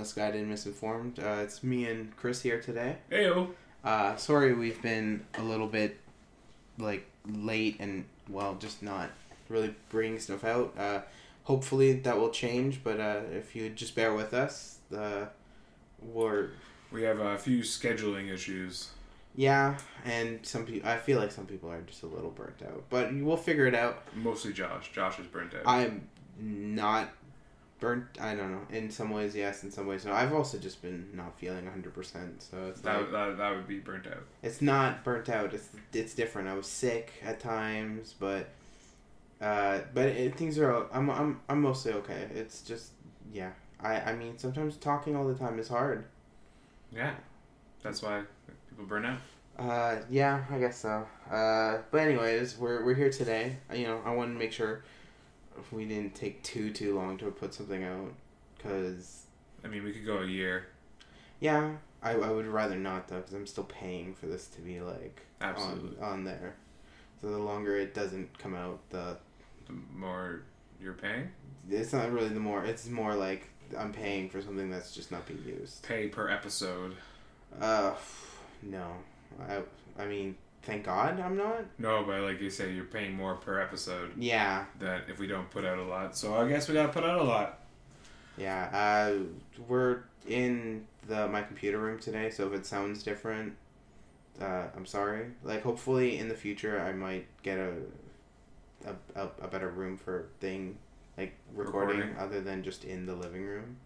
is Misguided and Misinformed. Uh, it's me and Chris here today. Heyo. Uh, sorry we've been a little bit like late and well, just not really bringing stuff out. Uh, hopefully that will change, but uh, if you just bear with us, uh, we're We have a few scheduling issues. yeah, and some people. I feel like some people are just a little burnt out, but we'll figure it out. Mostly Josh. Josh is burnt out. I'm not burnt. I don't know. In some ways, yes. In some ways, no. I've also just been not feeling hundred percent. So it's that, like, that, that would be burnt out. it's not burnt out. It's it's different. I was sick at times, but uh, but it, things are. I'm I'm I'm mostly okay. It's just yeah. I I mean sometimes talking all the time is hard. Yeah. That's why people burn out. Uh, yeah, I guess so. Uh, but anyways, we're we're here today. You know, I wanted to make sure we didn't take too too long to put something out, cause I mean, we could go a year. yeah, I, I would rather not though, cause I'm still paying for this to be like Absolutely. on on there. So the longer it doesn't come out, the The more you're paying, it's not really the more. It's more like I'm paying for something that's just not being used. pay per episode. Uh, no, I I mean, thank God I'm not. No, but like you say, you're paying more per episode Yeah, That if we don't put out a lot. So I guess we gotta put out a lot. Yeah, uh, we're in the my computer room today, so if it sounds different, uh, I'm sorry. Like, hopefully in the future, I might get a a, a, a better room for thing like recording, Recording. other than just in the living room.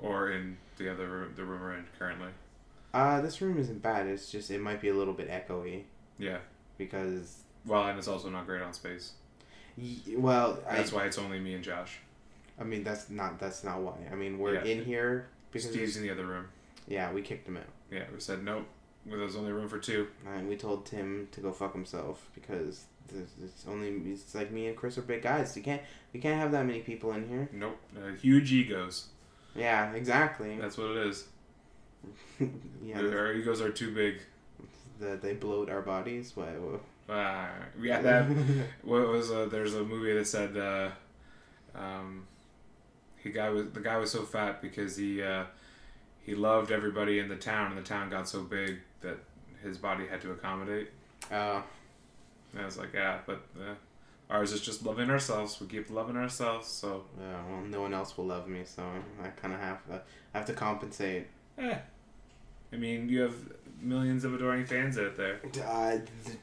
Or in the other room, the room we're in currently. Uh, this room isn't bad. It's just it might be a little bit echoey Yeah. because Well, and it's also not great on space. y- well, I That's why it's only me and Josh. I mean that's not that's not why. I mean we're Yeah. in here because Steve's in the other room. yeah we kicked him out. Yeah, we said nope. Well, There's only room for two. And we told Tim to go fuck himself because it's only it's like me and Chris are big guys. You can't you can't have that many people in here. Nope. Uh, huge egos. Yeah, exactly. That's what it is. yeah, Our egos are too big. That they bloat our bodies. Why? Uh, we had that. What was uh, there's a movie that said uh, um, he guy was the guy was so fat because he uh, he loved everybody in the town and the town got so big that his body had to accommodate. uh, And I was like, yeah, but uh, ours is just loving ourselves. We keep loving ourselves, so yeah, well, no one else will love me, so I kind of have to I have to compensate. eh. I mean, you have millions of adoring fans out there. I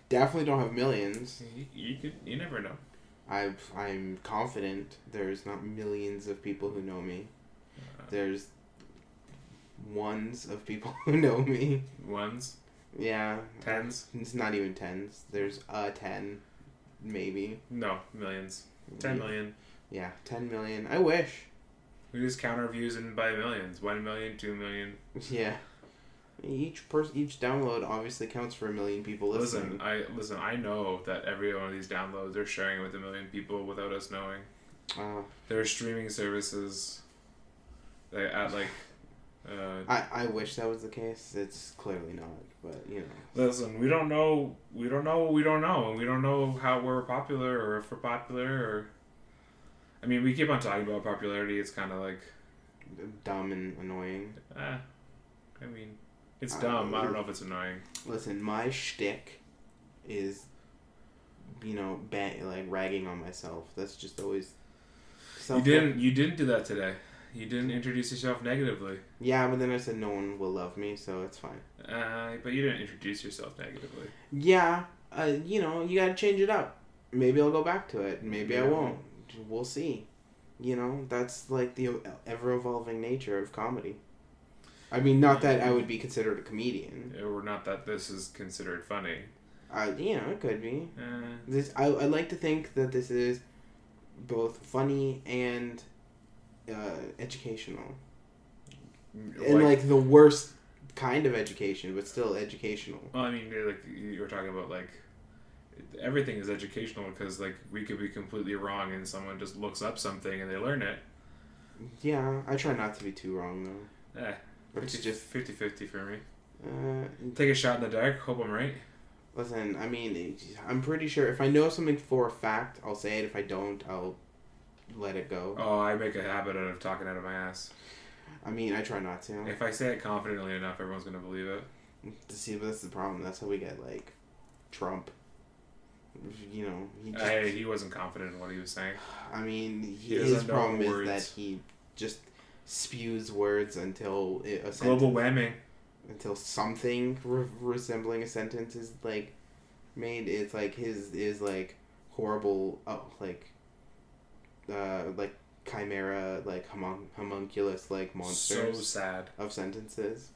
definitely don't have millions. You, you could, you never know. I I'm confident there's not millions of people who know me. Uh, There's ones of people who know me. ones, Yeah, tens, It's not even tens. There's a ten, maybe. no, millions, ten million. Yeah, ten million. I wish. We just count our views in by millions. One million, two million. Yeah. Each person, each download obviously counts for a million people listening. Listen, I listen. I know that every one of these downloads they're sharing it with a million people without us knowing. Uh, There are streaming services that at like. Uh, I I wish that was the case. It's clearly not, but you know. listen, we don't know. We don't know. We don't know, we don't know how we're popular or if we're popular or. I mean, we keep on talking about popularity. It's kind of like, Dumb and annoying. eh. I mean, it's dumb. I don't know if it's annoying. Listen, my shtick is, you know, like ragging on myself. That's just always. You didn't. You didn't do that today. You didn't introduce yourself negatively. Yeah, but then I said no one will love me, so it's fine. Uh, but you didn't introduce yourself negatively. Yeah, uh, you know, you gotta change it up. Maybe I'll go back to it. Maybe I won't. We'll see. You know, that's like the ever evolving nature of comedy. I mean, not that I would be considered a comedian. Or not that this is considered funny. Uh, you know, it could be. Uh, This I I like to think that this is both funny and uh, educational, and like the worst kind of education, but still educational. well, I mean, like you were talking about, like everything is educational because like we could be completely wrong and someone just looks up something and they learn it. Yeah, I try not to be too wrong though. Eh, It's 50, just 50-50 for me. uh, Take a shot in the dark. Hope I'm right. Listen, I mean, I'm pretty sure if I know something for a fact, I'll say it. If I don't, I'll let it go. Oh, I make a habit out of talking out of my ass. I mean, I try not to. If I say it confidently enough, everyone's gonna believe it. To see, but that's the problem. That's how we get like Trump. You know, he just, Hey, he wasn't confident in what he was saying. I mean, He he, his problem is words. that he just spews words until it, a Global sentence, whamming. until something re- resembling a sentence is like made. It's like his is like horrible. Oh, like uh, like chimera, like homon- homunculus, like So sad. of sentences.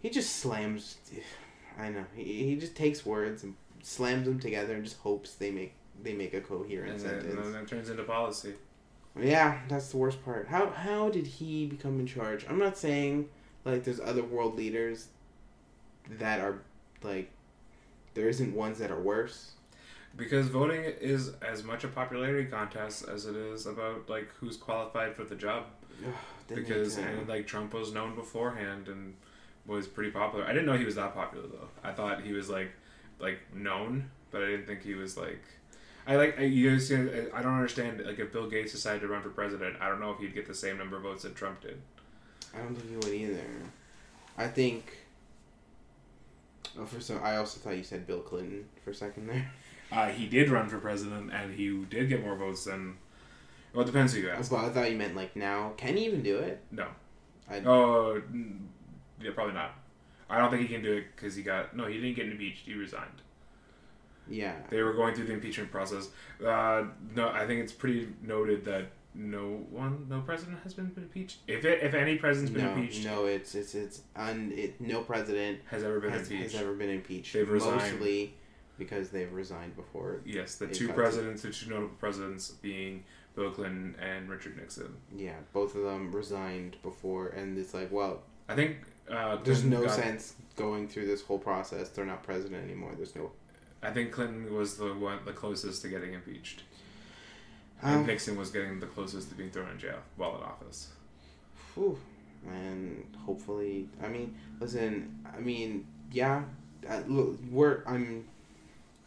He just slams. I know. He, he just takes words and slams them together and just hopes they make they make a coherent And then, sentence. and then it turns into policy. Yeah, that's the worst part. How how did he become in charge? I'm not saying like there's other world leaders that are like there isn't ones that are worse. Because voting is as much a popularity contest as it is about like who's qualified for the job. Because and like Trump was known beforehand and was pretty popular. I didn't know he was that popular though. I thought he was like like known, but I didn't think he was like. I like I, you guys. I don't understand. Like if Bill Gates decided to run for president, I don't know if he'd get the same number of votes that Trump did. I don't think he would either. I think. Oh, for some, I also thought you said Bill Clinton for a second there. Uh, he did run for president, and he did get more votes than. Well, it depends who you ask. Well, I thought you meant like now. Can he even do it? No. I- Oh, yeah, probably not. I don't think he can do it because he got no. He didn't get impeached. He resigned. Yeah. They were going through the impeachment process. Uh, no, I think it's pretty noted that no one, no president has been impeached. If it, if any president's been No, impeached, no, it's it's it's un, it, no president has ever been has, impeached. has ever been impeached. They've resigned. Mostly because they've resigned before. yes, the two to- presidents, the two notable presidents being Bill Clinton and Richard Nixon. Yeah, both of them resigned before, and it's like, well, I think uh, there's no sense going through this whole process. They're not president anymore. There's no. I think Clinton was the one, the closest to getting impeached, and Um, Nixon was getting the closest to being thrown in jail while in office. Whew. And hopefully, I mean, listen, I mean, yeah, uh, look, we're I'm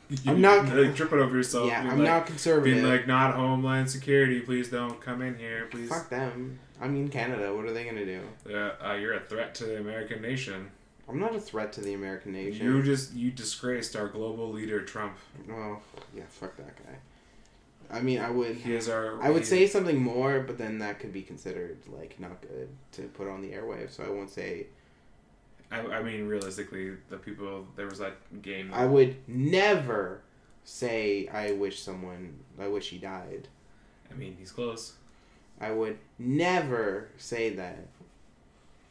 I'm not- like tripping over yourself. yeah, I'm like, not conservative. being like not Homeland Security. Please don't come in here. Please. Fuck them. I mean, Canada. What are they gonna do? Uh, uh, you're a threat to the American nation. I'm not a threat to the American nation. You just you disgraced our global leader Trump. Oh, yeah, fuck that guy. I mean, I would. He is our. I would he- say something more, but then that could be considered like not good to put on the airwaves. So I won't say. I, I mean, realistically, the people there was that game. I would never say I wish someone. I wish he died. I mean, he's close. I would never say that.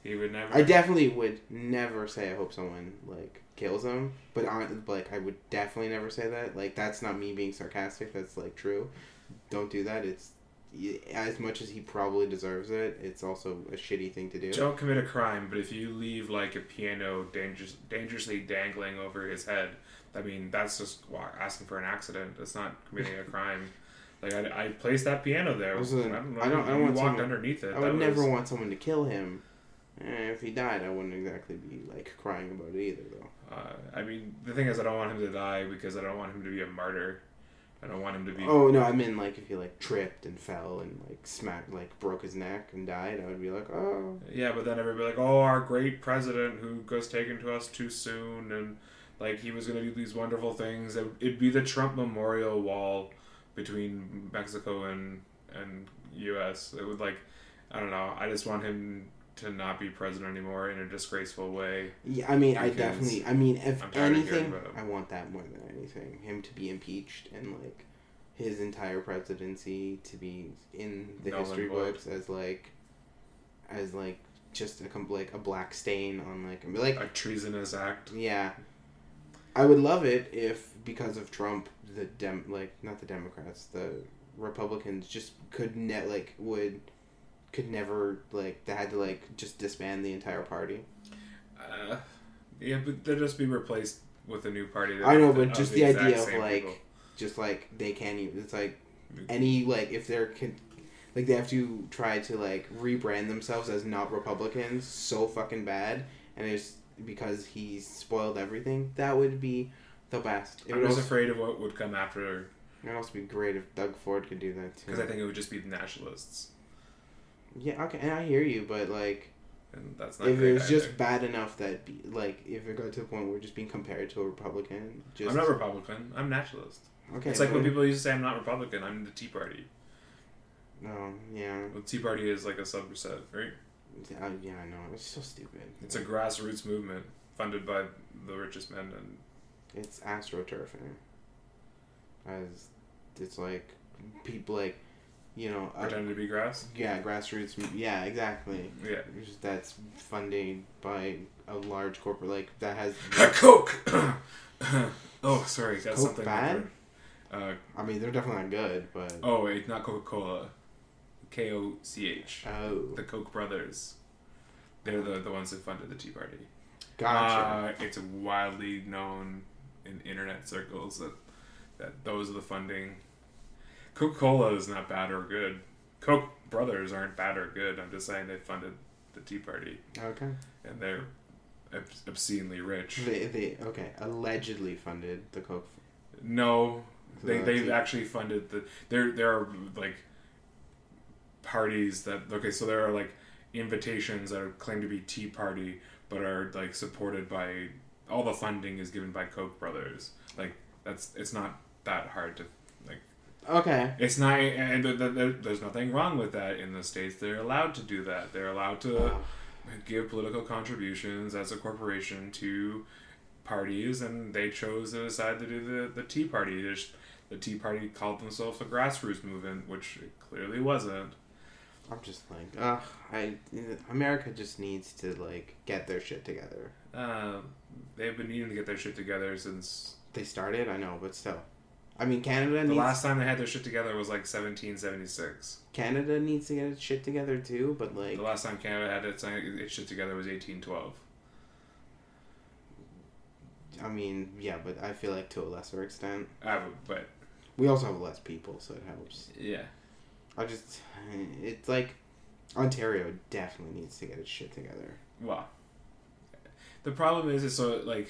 He would never. I definitely would never say I hope someone like kills him. But on like I would definitely never say that. Like that's not me being sarcastic. That's like true. Don't do that. It's as much as he probably deserves it. It's also a shitty thing to do. Don't commit a crime, but if you leave like a piano dangerous, dangerously dangling over his head, I mean that's just asking for an accident. It's not committing a crime. Like I, I placed that piano there. I don't know. I don't- I you want someone- underneath it. I would That never was- want someone to kill him. Eh, if he died, I wouldn't exactly be like crying about it either, though. Uh, I mean, the thing is, I don't want him to die because I don't want him to be a martyr. I don't want him to be. Oh no, I mean like if he like tripped and fell and like smacked, like broke his neck and died, I would be like, oh, Yeah, but then everybody like, oh, our great president who was taken to us too soon, and like he was gonna do these wonderful things. It- It'd be the Trump Memorial Wall between Mexico and and U.S. It would like, I don't know. I just want him to not be president anymore in a disgraceful way. yeah. I mean, I definitely. I mean, if I'm tired of hearing anything. I want that more than anything. Him to be impeached and like his entire presidency to be in the Null history books as like, as like just a com- like a black stain on like like A treasonous act. Yeah. I would love it if because of Trump the dem like not the Democrats, the Republicans just could net like would could never like they had to like just disband the entire party. Uh, yeah, but they'll just be replaced with a new party. that- I know, but just the the idea of like people. just like they can't even it's like any like if they're can, like they have to try to like rebrand themselves as not Republicans so fucking bad and it's because he's spoiled everything. That would be the best. It I was also, afraid of what would come after It would also be great if Doug Ford could do that too. because I think it would just be the nationalists. Yeah, okay, and I hear you, but like, and that's not. if it was just bad enough that, be, like, if it got to the point where we're just being compared to a Republican, just I'm not Republican. I'm nationalist. okay. it's like when people used to say I'm not Republican. I'm the Tea Party. No, yeah, Well, Tea Party is like a subset, right? yeah, oh, yeah, I know. It's so stupid. It's a grassroots movement funded by the richest men and It's astroturfing. As it's like people like, you know, uh, pretending to be grass. yeah, grassroots. Yeah, exactly. Yeah. That's funded by a large corporate like that has. Coke. oh, sorry, got Coke something. bad? Uh, I mean, they're definitely not good, but oh wait, not Coca Cola. K O C H. oh, The Koch brothers. They're the, the ones that funded the Tea Party. gotcha. Uh, it's widely known in internet circles that that those are the funding. Coca Cola is not bad or good. Koch brothers aren't bad or good. I'm just saying they funded the Tea Party okay. and they're obs- obscenely rich. They, they okay allegedly funded the Coke. No, they the they've Tea- actually funded the there there are like parties that okay so there are like invitations that are claim to be Tea Party but are like supported by all the funding is given by Koch brothers like that's it's not that hard to Okay. it's not and th- th- there- there's nothing wrong with that in the states they're allowed to do that they're allowed to give political contributions as a corporation to parties, and they chose to decide to do the, the Tea Party. There's, the Tea Party called themselves a grassroots movement, which it clearly wasn't. I'm just like, ugh. I America just needs to like get their shit together. Uh, they've been needing to get their shit together since They started, I know, but still. I mean, Canada the needs last time they had their shit together was like 1776. Canada needs to get its shit together too. But like, The last time Canada had its, uh, its shit together was 1812. I mean, yeah, but I feel like to a lesser extent, I would, but we also have less people, so it helps. yeah. I just, it's like, Ontario definitely needs to get its shit together. Well, the problem is, is so like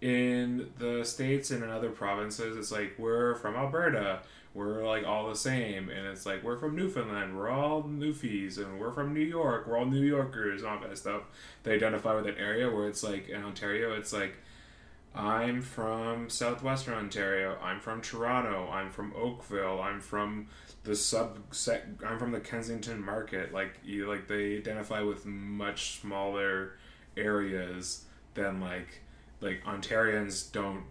in the states and in other provinces, it's like we're from Alberta, we're like all the same, and it's like we're from Newfoundland, we're all Newfies, and we're from New York, we're all New Yorkers, and all that stuff. They identify with an area where it's like in Ontario, it's like. I'm from southwestern Ontario. I'm from Toronto. I'm from Oakville. I'm from the subset. I'm from the Kensington market. Like you, like they identify with much smaller areas than like like Ontarians don't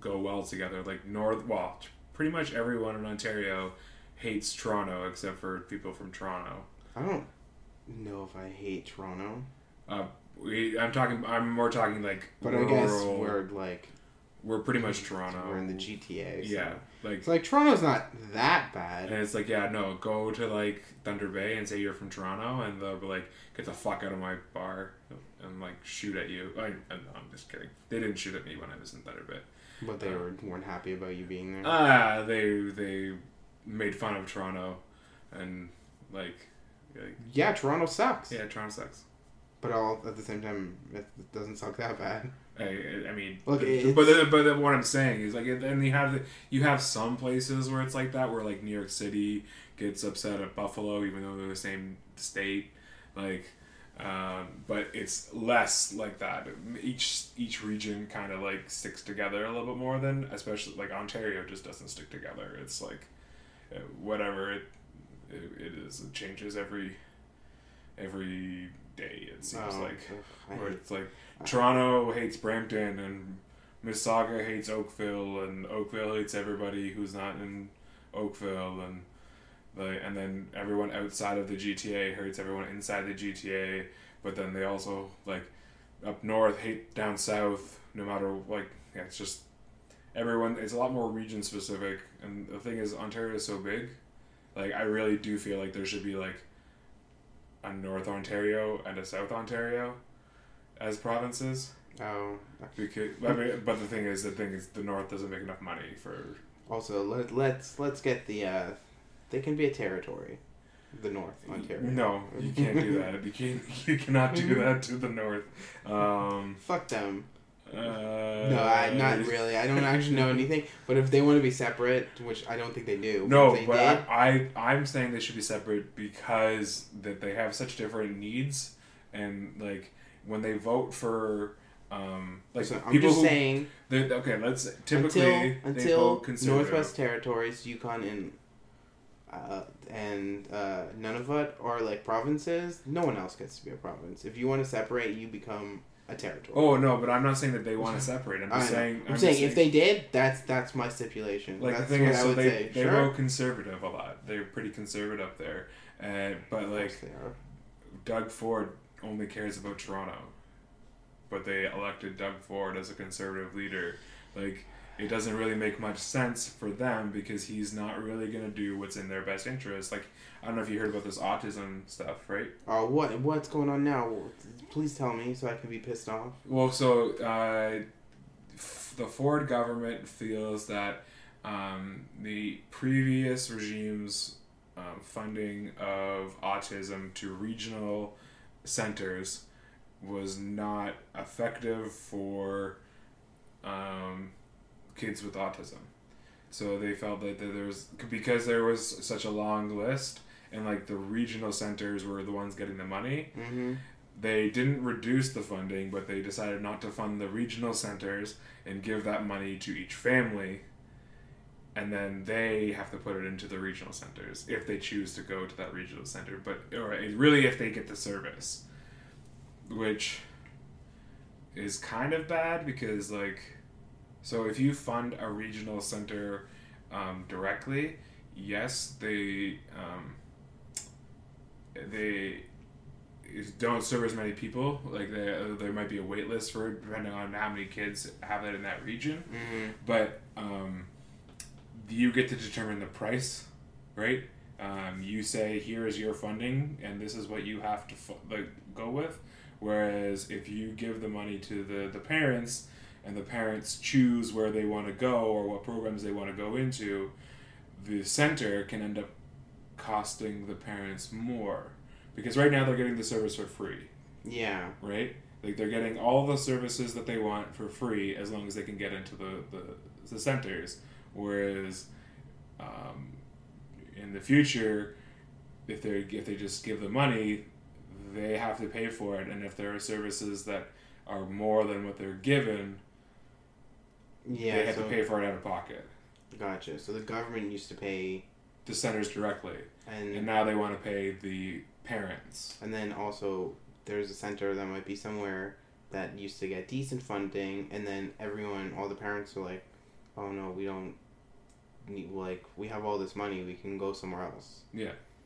go well together. Like North, well, pretty much everyone in Ontario hates Toronto except for people from Toronto. I don't know if I hate Toronto, Uh, we, I'm talking. I'm more talking like but I guess we're like we're pretty much Toronto. we're in the GTA. So. yeah, like It's like Toronto's not that bad. And it's like, yeah, no, go to like Thunder Bay and say you're from Toronto, and they'll be like, get the fuck out of my bar and like shoot at you. I, I, no, I'm just kidding. They didn't shoot at me when I was in Thunder Bay. But they were, weren't happy about you being there. Ah, they they made fun of Toronto, and like, like yeah, Toronto sucks. yeah, Toronto sucks. But all at the same time, it doesn't suck that bad. I, I mean, Look, but but, but what I'm saying is like, and you have the, you have some places where it's like that, where like New York City gets upset at Buffalo, even though they're the same state, like, um, but it's less like that. Each each region kind of like sticks together a little bit more than, especially like Ontario just doesn't stick together. It's like uh, whatever it, it it is, it changes every every day. It seems Oh, like where it's like Toronto hates Brampton and Mississauga hates Oakville and Oakville hates everybody who's not in Oakville and like and then everyone outside of the GTA hates everyone inside the GTA but then they also like up north hate down south no matter like yeah, it's just everyone it's a lot more region specific and the thing is Ontario is so big like I really do feel like there should be like a North Ontario and a South Ontario as provinces Oh, because I mean, but the thing is the thing is the North doesn't make enough money for also let let's let's get the. uh They can be a territory, the North Ontario. no you can't do that you can't you cannot do that to the North um, Fuck them. Uh, No, I, not really. I don't actually know anything. But if they want to be separate, which I don't think they do. No, but did, I, I I'm saying they should be separate because that they have such different needs and like when they vote for um like so people who saying okay let's typically until they until. Northwest Territories, Yukon, and uh, and uh, Nunavut are like provinces. No one else gets to be a province. If you want to separate, you become a territory. Oh no, but I'm not saying that they want to separate. I'm just saying. I'm, just saying if they did, that's that's my stipulation. like that's the thing what is, I so they say. they sure. vote conservative a lot. They're pretty conservative up there, and but like they are. Doug Ford only cares about Toronto, but they elected Doug Ford as a conservative leader. Like it doesn't really make much sense for them because he's not really gonna do what's in their best interest. Like I don't know if you heard about this autism stuff, right? Oh, what what's going on now? Please tell me so I can be pissed off. Well, so uh, f- the Ford government feels that um, the previous regime's um, funding of autism to regional centers was not effective for um, kids with autism. So they felt that there was because there was such a long list, and like the regional centers were the ones getting the money Mm-hmm. they didn't reduce the funding, but they decided not to fund the regional centers and give that money to each family. And then they have to put it into the regional centers if they choose to go to that regional center. But or really, if they get the service, which is kind of bad because like, so if you fund a regional center um, directly, yes, they um, they don't serve as many people. Like there, there might be a wait list for it, depending on how many kids have it in that region. Mm-hmm. But um, you get to determine the price, right? Um, you say here is your funding, and this is what you have to fu- like go with. Whereas if you give the money to the the parents, and the parents choose where they want to go or what programs they want to go into, the center can end up costing the parents more. Because right now they're getting the service for free. Yeah. right? Like they're getting all the services that they want for free as long as they can get into the, the, the centers. Whereas um, in the future if they if they just give the money they have to pay for it. And if there are services that are more than what they're given Yeah. they have so, to pay for it out of pocket Gotcha. So the government used to pay, the centers directly and and now they want to pay the parents and then also there's a center that might be somewhere that used to get decent funding, and then everyone, all the parents are like, "Oh no, we don't need like we have all this money, we can go somewhere else."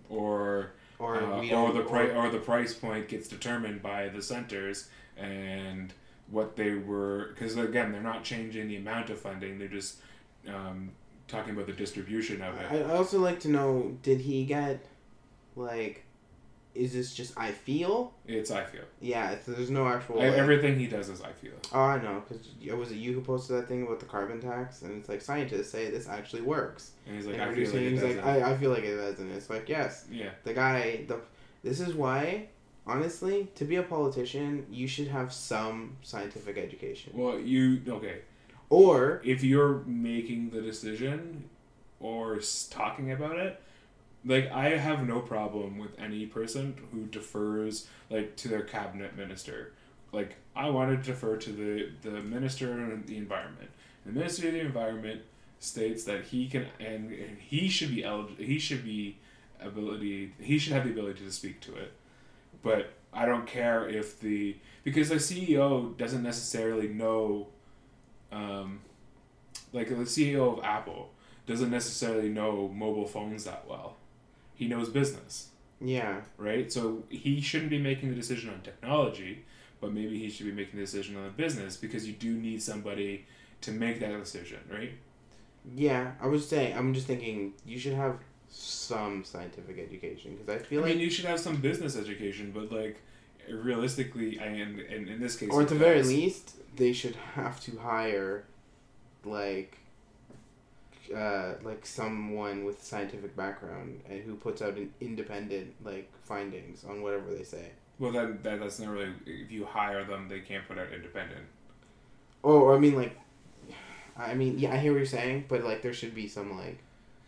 or Or uh, we or the price or- or the price point gets determined by the centers and what they were because again they're not changing the amount of funding they're just um, talking about the distribution of it I also like to know: Did he get like? Is this just I feel? it's i feel Yeah, it's, there's no actual. I, everything he does is i feel Oh, I know, because was it you who posted that thing about the carbon tax? And it's like scientists say this actually works. and he's like and i feel like he's like, I, I feel like it doesn't. It's like yes, yeah the guy. The this is why, honestly, to be a politician, you should have some scientific education, well you okay. Or if you're making the decision or talking about it like i have no problem with any person who defers like to their cabinet minister. Like i want to defer to the the minister of the environment. The minister of the environment states that he can and, and he should be eligible he should be ability he should have the ability to speak to it but i don't care if the because the ceo doesn't necessarily know um, like the CEO of Apple doesn't necessarily know mobile phones that well. He knows business, yeah, right? So he shouldn't be making the decision on technology, but maybe he should be making the decision on the business because you do need somebody to make that decision, right? yeah. I was saying, I'm just thinking you should have some scientific education because I feel I like, mean, you should have some business education, but like realistically, I and, and in this case, or at the very least, they should have to hire, like, uh, like someone with scientific background and who puts out an independent like findings on whatever they say. Well, that, that that's not really. If you hire them, they can't put out independent. Oh, I mean, like, I mean, yeah, I hear what you're saying, but like, there should be some like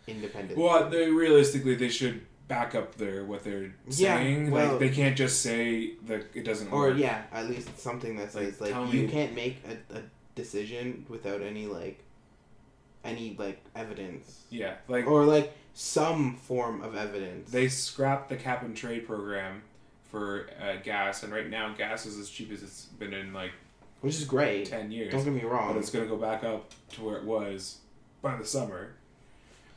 independent. Well, they realistically they should back up their what they're Yeah, saying. well- like they can't just say that it doesn't or work. Or yeah, at least something that says like tell you me- can't make a, a decision without any like any like evidence Yeah, like or like some form of evidence. they scrapped the cap and trade program for uh, gas, and right now gas is as cheap as it's been in like which is great. ten years. Don't get me wrong. but it's going to go back up to where it was by the summer.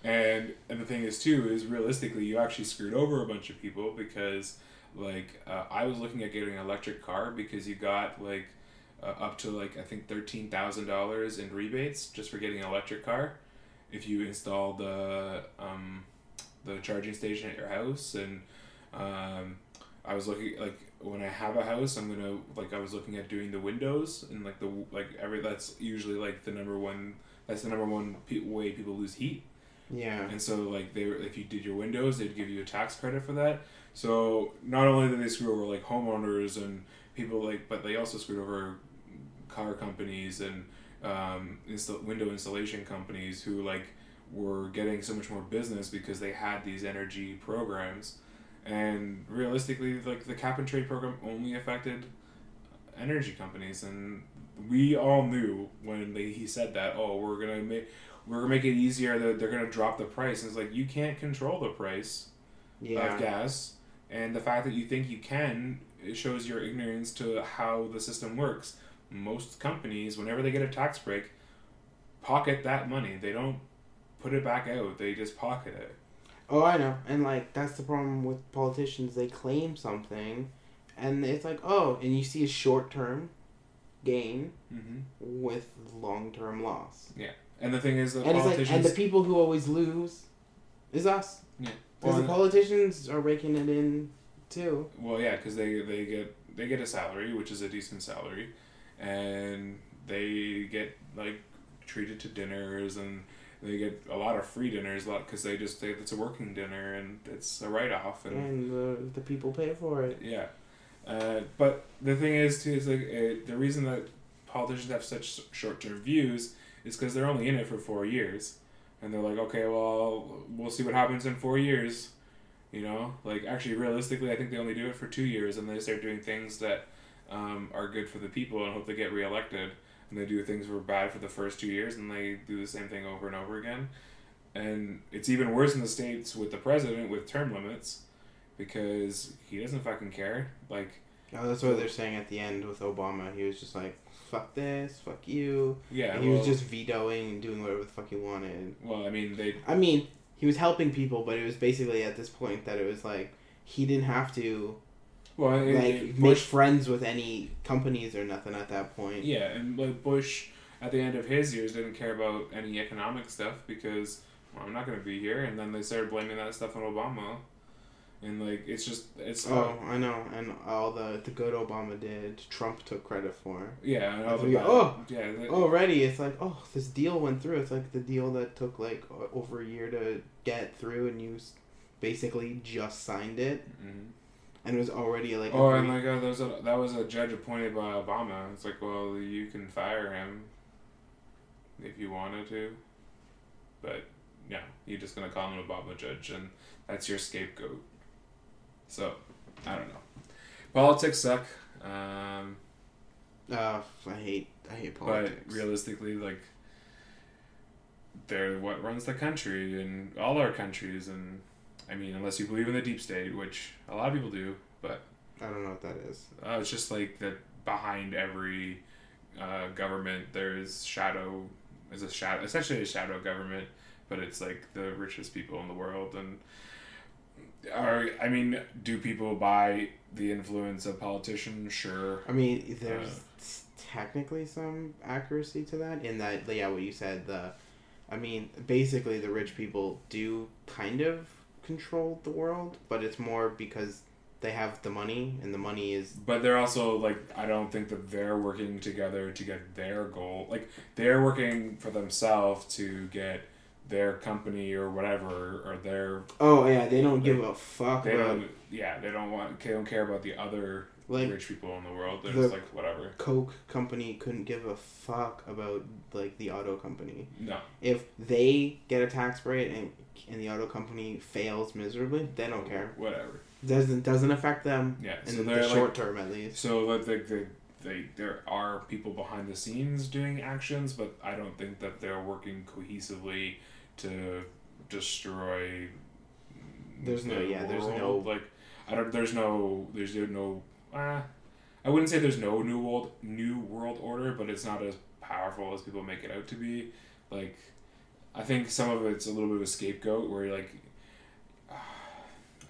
And and the thing is too is realistically you actually screwed over a bunch of people because like uh, I was looking at getting an electric car because you got like uh, up to like I think thirteen thousand dollars in rebates just for getting an electric car if you install the um, the charging station at your house and um, I was looking like when I have a house, I'm gonna like I was looking at doing the windows and like the like every that's usually like the number one that's the number one pe- way people lose heat. Yeah. And so like they were if you did your windows, they'd give you a tax credit for that. So not only did they screw over like homeowners and people like, but they also screwed over car companies and um, insta- window installation companies who like were getting so much more business because they had these energy programs. And realistically, like the cap and trade program only affected energy companies, and we all knew when they, he said that. Oh, we're gonna make we're gonna make it easier that they're gonna drop the price. And it's like you can't control the price Yeah. of gas, and the fact that you think you can it shows your ignorance to how the system works. Most companies, whenever they get a tax break, pocket that money. They don't put it back out. They just pocket it. Oh, I know. And like that's the problem with politicians. They claim something, and it's like oh, and you see a short term gain Mm-hmm. with long term loss. And the thing is that And it's like, politicians. and the people who always lose is us. Yeah. Because Well, the politicians are raking it in too. Well, yeah, because they they get they get a salary, which is a decent salary, and they get like treated to dinners and they get a lot of free dinners, a lot because they just they, it's a working dinner and it's a write off and And the, the people pay for it. yeah. Uh, but the thing is too is like uh, the reason that politicians have such short term views is because they're only in it for four years, and they're like, okay, well, we'll see what happens in four years. You know, like actually, realistically, I think they only do it for two years, and they start doing things that um, are good for the people and hope they get reelected. And they do things that were bad for the first two years, and they do the same thing over and over again. And it's even worse in the states with the president with term limits, because he doesn't fucking care. Like, Oh, that's what they're saying at the end with Obama. He was just like, "Fuck this, fuck you." yeah, he well, was just vetoing and doing whatever the fuck he wanted. well, I mean, they I mean, he was helping people, but it was basically at this point that it was like he didn't have to well, like it- make Bush, friends with any companies or nothing at that point. yeah, and like Bush at the end of his years didn't care about any economic stuff because well, I'm not going to be here, and then they started blaming that stuff on Obama, and like it's just it's Oh, I know, and all the the good Obama did, Trump took credit for. yeah, and all the Yeah, bad- oh, yeah, the- Already, it's like, oh, this deal went through. It's like the deal that took like over a year to get through, and you basically just signed it, mhm. and it was already like. Oh, and like uh, there was a, that was a judge appointed by Obama. It's like, well, you can fire him if you wanted to, but yeah, you're just gonna call him an Obama judge, and that's your scapegoat. So, I don't know. Politics suck, um, uh, I hate, I hate politics. but realistically, like, they're what runs the country and all our countries, and I mean, unless you believe in the deep state, which a lot of people do, but I don't know what that is. Uh, it's just like that behind every uh, government there is shadow is a shadow essentially a shadow government, but it's like the richest people in the world and are I mean, do people buy the influence of politicians? Sure. I mean, there's Uh. technically some accuracy to that in that, yeah, what you said. The, I mean, basically, the rich people do kind of control the world, but it's more because they have the money, and the money is But they're also like I don't think that they're working together to get their goal. Like they're working for themselves to get their company or whatever or their Oh yeah, they don't give a fuck They about. don't. Yeah, they don't want. They don't care about the other Like rich people in the world. They're the- just like whatever. Coke company couldn't give a fuck about like the auto company. No. If they get a tax break and and the auto company fails miserably, they don't care. Whatever. Doesn't doesn't affect them Yeah. in So the they're like short term at least. So like the, the, they there are people behind the scenes doing actions, but I don't think that they're working cohesively to destroy. There's no- the yeah, there's no- like I don't. There's no. There's no. Uh, I wouldn't say there's no new world new world order, but it's not as powerful as people make it out to be. Like, I think some of it's a little bit of a scapegoat where you're like.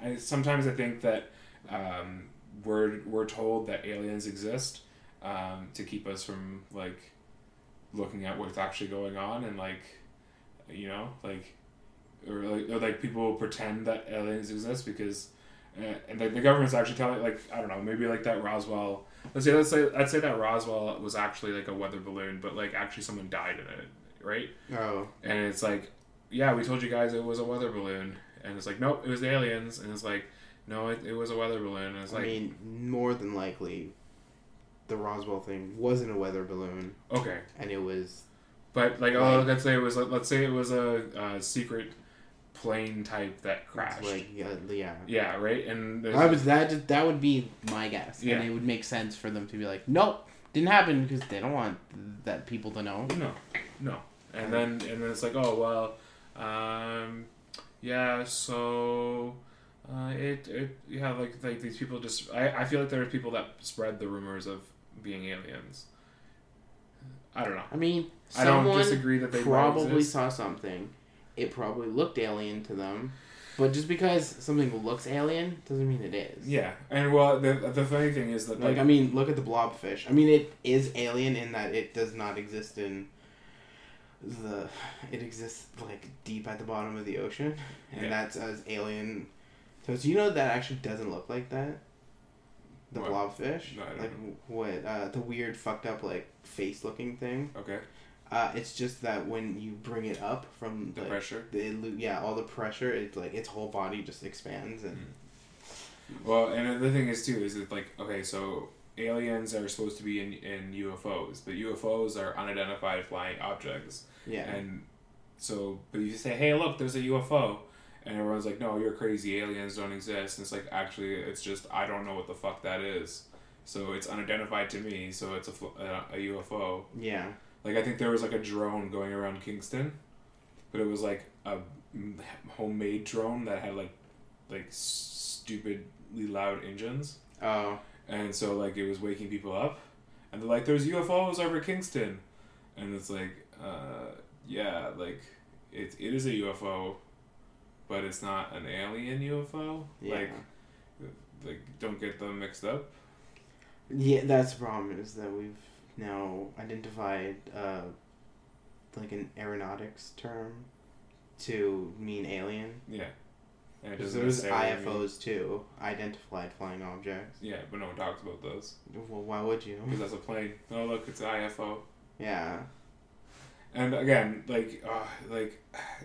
I sometimes I think that um, we're we're told that aliens exist um, to keep us from like looking at what's actually going on and like you know like or like or like people pretend that aliens exist because uh, and the, the government's actually telling like I don't know maybe like that Roswell let's say let's say I'd say that Roswell was actually like a weather balloon but like actually someone died in it right? Oh, and it's like yeah we told you guys it was a weather balloon. And it's like nope it was the aliens. And it's like no it, it was a weather balloon. And it's I like mean, more than likely, the Roswell thing wasn't a weather balloon, okay. And it was But like, oh, Right. let's say it was let's say it was a, a secret plane type that crashed. like yeah, yeah. yeah, right. And I was that that would be my guess, Yeah. and it would make sense for them to be like, nope, didn't happen because they don't want that people to know. no, no. And then and then it's like, oh well, um, yeah. So uh, it it yeah like like these people just I, I feel like there are people that spread the rumors of being aliens. I don't know. I mean, I don't disagree that they probably saw something. It probably looked alien to them, but just because something looks alien doesn't mean it is. Yeah, and well, the the funny thing is that Like I mean, look at the blobfish. I mean, it is alien in that it does not exist in the. It exists like deep at the bottom of the ocean, and Yeah. that's as alien. So do you know that actually doesn't look like that? The What? blobfish, No, I don't like what uh, the weird fucked up like face looking thing. okay, Uh, it's just that when you bring it up from the like, pressure. the yeah all the pressure, it's like its whole body just expands and. Well, and the thing is too is it like okay, so aliens are supposed to be in in UFOs, but UFOs are unidentified flying objects, Yeah. and so but you say, hey, look, there's a UFO, and everyone's like, no, you're crazy, aliens don't exist, and it's like actually, it's just I don't know what the fuck that is, so it's unidentified to me, so it's a uh, a UFO. yeah. Like I think there was like a drone going around Kingston, but it was like a homemade drone that had like like stupidly loud engines, Oh. and so like it was waking people up, and they're like, "There's UFOs over Kingston," and it's like, uh, yeah, like it it is a UFO, but it's not an alien UFO. Yeah. Like like don't get them mixed up. Yeah, that's the problem is that we've now identified uh, like an aeronautics term to mean alien. Yeah. And it Because there's IFOs too, identified flying objects. Yeah, but no one talks about those. Well, why would you? Because that's a plane. Oh, look, it's an IFO. Yeah. And again, like, uh, like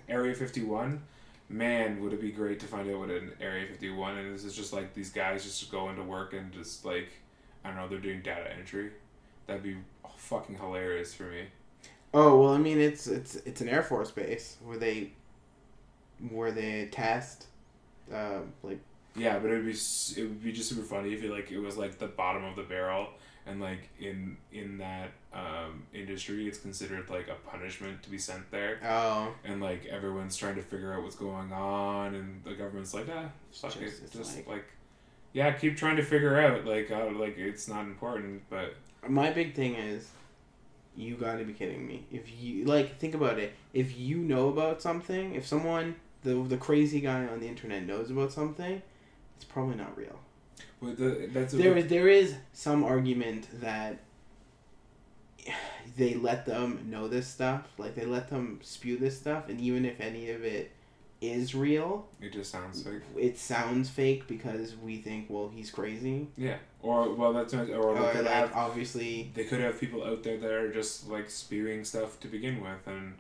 Area Fifty One, man, would it be great to find out what an Area Fifty One is? It's just like these guys just go into work and just like, I don't know, they're doing data entry. That'd be fucking hilarious for me. Oh well, I mean it's it's it's an air force base where they where they test uh, like Yeah, but it would be it would be just super funny if it like it was like the bottom of the barrel, and like in in that um, industry, it's considered like a punishment to be sent there. oh and like everyone's trying to figure out what's going on and the government's like ah fuck Just- it just like- like, yeah keep trying to figure out like uh, like it's not important but my big thing is you got to be kidding me. If you like think about it. If you know about something if someone the the crazy guy on the internet knows about something it's probably not real. But the, that's a there is there is some argument that they let them know this stuff like they let them spew this stuff and even if any of it is real it just sounds fake. it sounds fake because we think well he's crazy yeah or well that's not- or they or could like have obviously they could have people out there that are just like spewing stuff to begin with and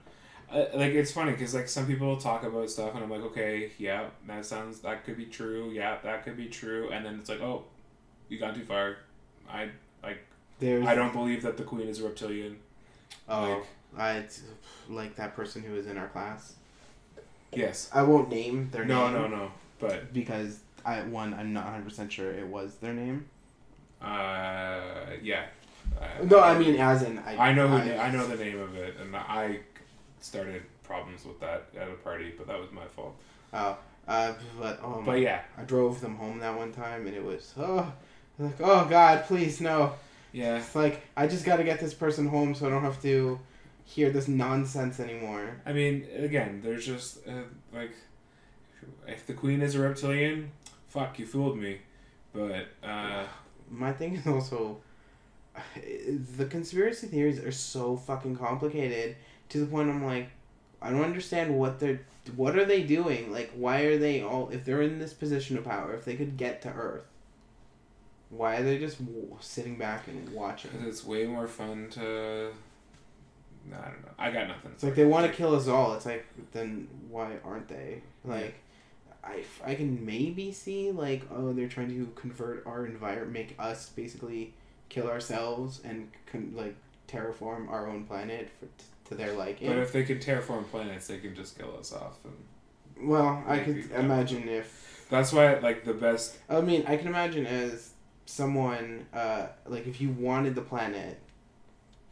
uh, like it's funny because like some people talk about stuff and i'm like okay yeah that sounds that could be true yeah that could be true and then it's like oh You got too far. I like. There's I don't believe that the queen is a reptilian. Oh, like- I it's like that person who was in our class. Yes. I won't name their No, name. no, no. No. But Because I one, I'm not 100 percent sure it was their name. uh, yeah. I- No, I mean as in I. I know. Who, I know the name of it, and I started problems with that at a party, but that was my fault. Oh, uh, but um, But yeah, I drove them home that one time, and it was oh, like oh God, please no. yeah. It's like I just got to get this person home so I don't have to hear this nonsense anymore. I mean, again, there's just uh, like, if the queen is a reptilian, fuck, you fooled me. But uh, My thing is also the conspiracy theories are so fucking complicated to the point I'm like I don't understand what they're what are they doing? Like why are they all if they're in this position of power, if they could get to earth, why are they just w- sitting back and watching? because it's way more fun to. I don't know. I got nothing. It's like they want to kill us all. It's like then why aren't they? Like I, I can maybe see like oh they're trying to convert our environment, make us basically kill ourselves and con- like terraform our own planet for, t- to their liking. But if they can terraform planets, they can just kill us off. And well, I could imagine if that's why, like, the best. I mean I can imagine as someone uh like if you wanted the planet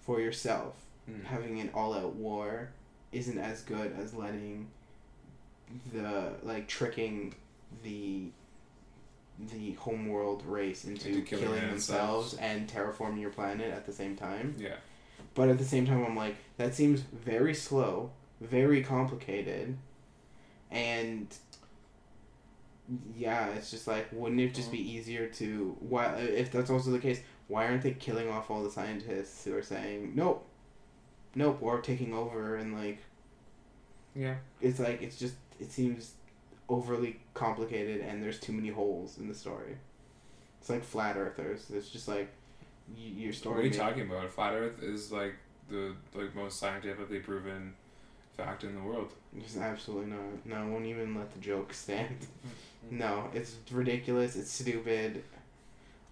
for yourself Hmm. having an all-out war isn't as good as letting the like tricking the the homeworld race into, Into killing killing, themselves themselves. and terraforming your planet at the same time. Yeah. But at the same time, I'm like, that seems very slow, very complicated, and yeah, it's just like, wouldn't it just be easier to why if that's also the case? Why aren't they killing off all the scientists who are saying nope, nope, or taking over and like Yeah. it's like it's just it seems overly complicated and there's too many holes in the story. It's like flat earthers. It's just like y- your What story. are you may- talking about? Flat Earth is like the like most scientifically proven fact in the world. Just absolutely not. No, I won't even let the joke stand. No, it's ridiculous. It's stupid.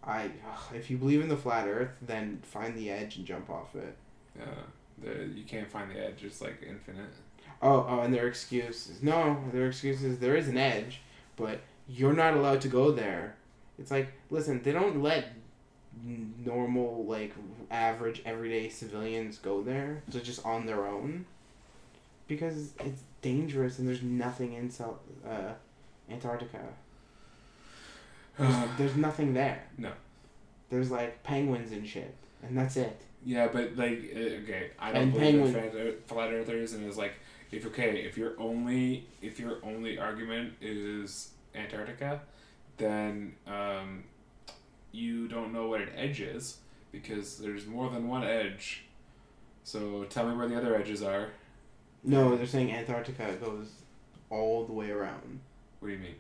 I ugh, if you believe in the flat Earth, then find the edge and jump off it. Yeah. The, you can't find the edge. It's like infinite. Oh, oh, and their excuse is no. Their excuse is there is an edge, but you're not allowed to go there. It's like listen, they don't let normal like average everyday civilians go there. They're just on their own because it's dangerous and there's nothing in South uh, Antarctica. There's, there's nothing there. No. There's like penguins and shit, and that's it. Yeah, but like, uh, okay, I don't And believe in penguin- flat, earth, flat earthers, and it's like, if okay, if your only if your only argument is Antarctica, then um, you don't know what an edge is because there's more than one edge. So tell me where the other edges are. No, they're saying Antarctica goes all the way around. What do you mean?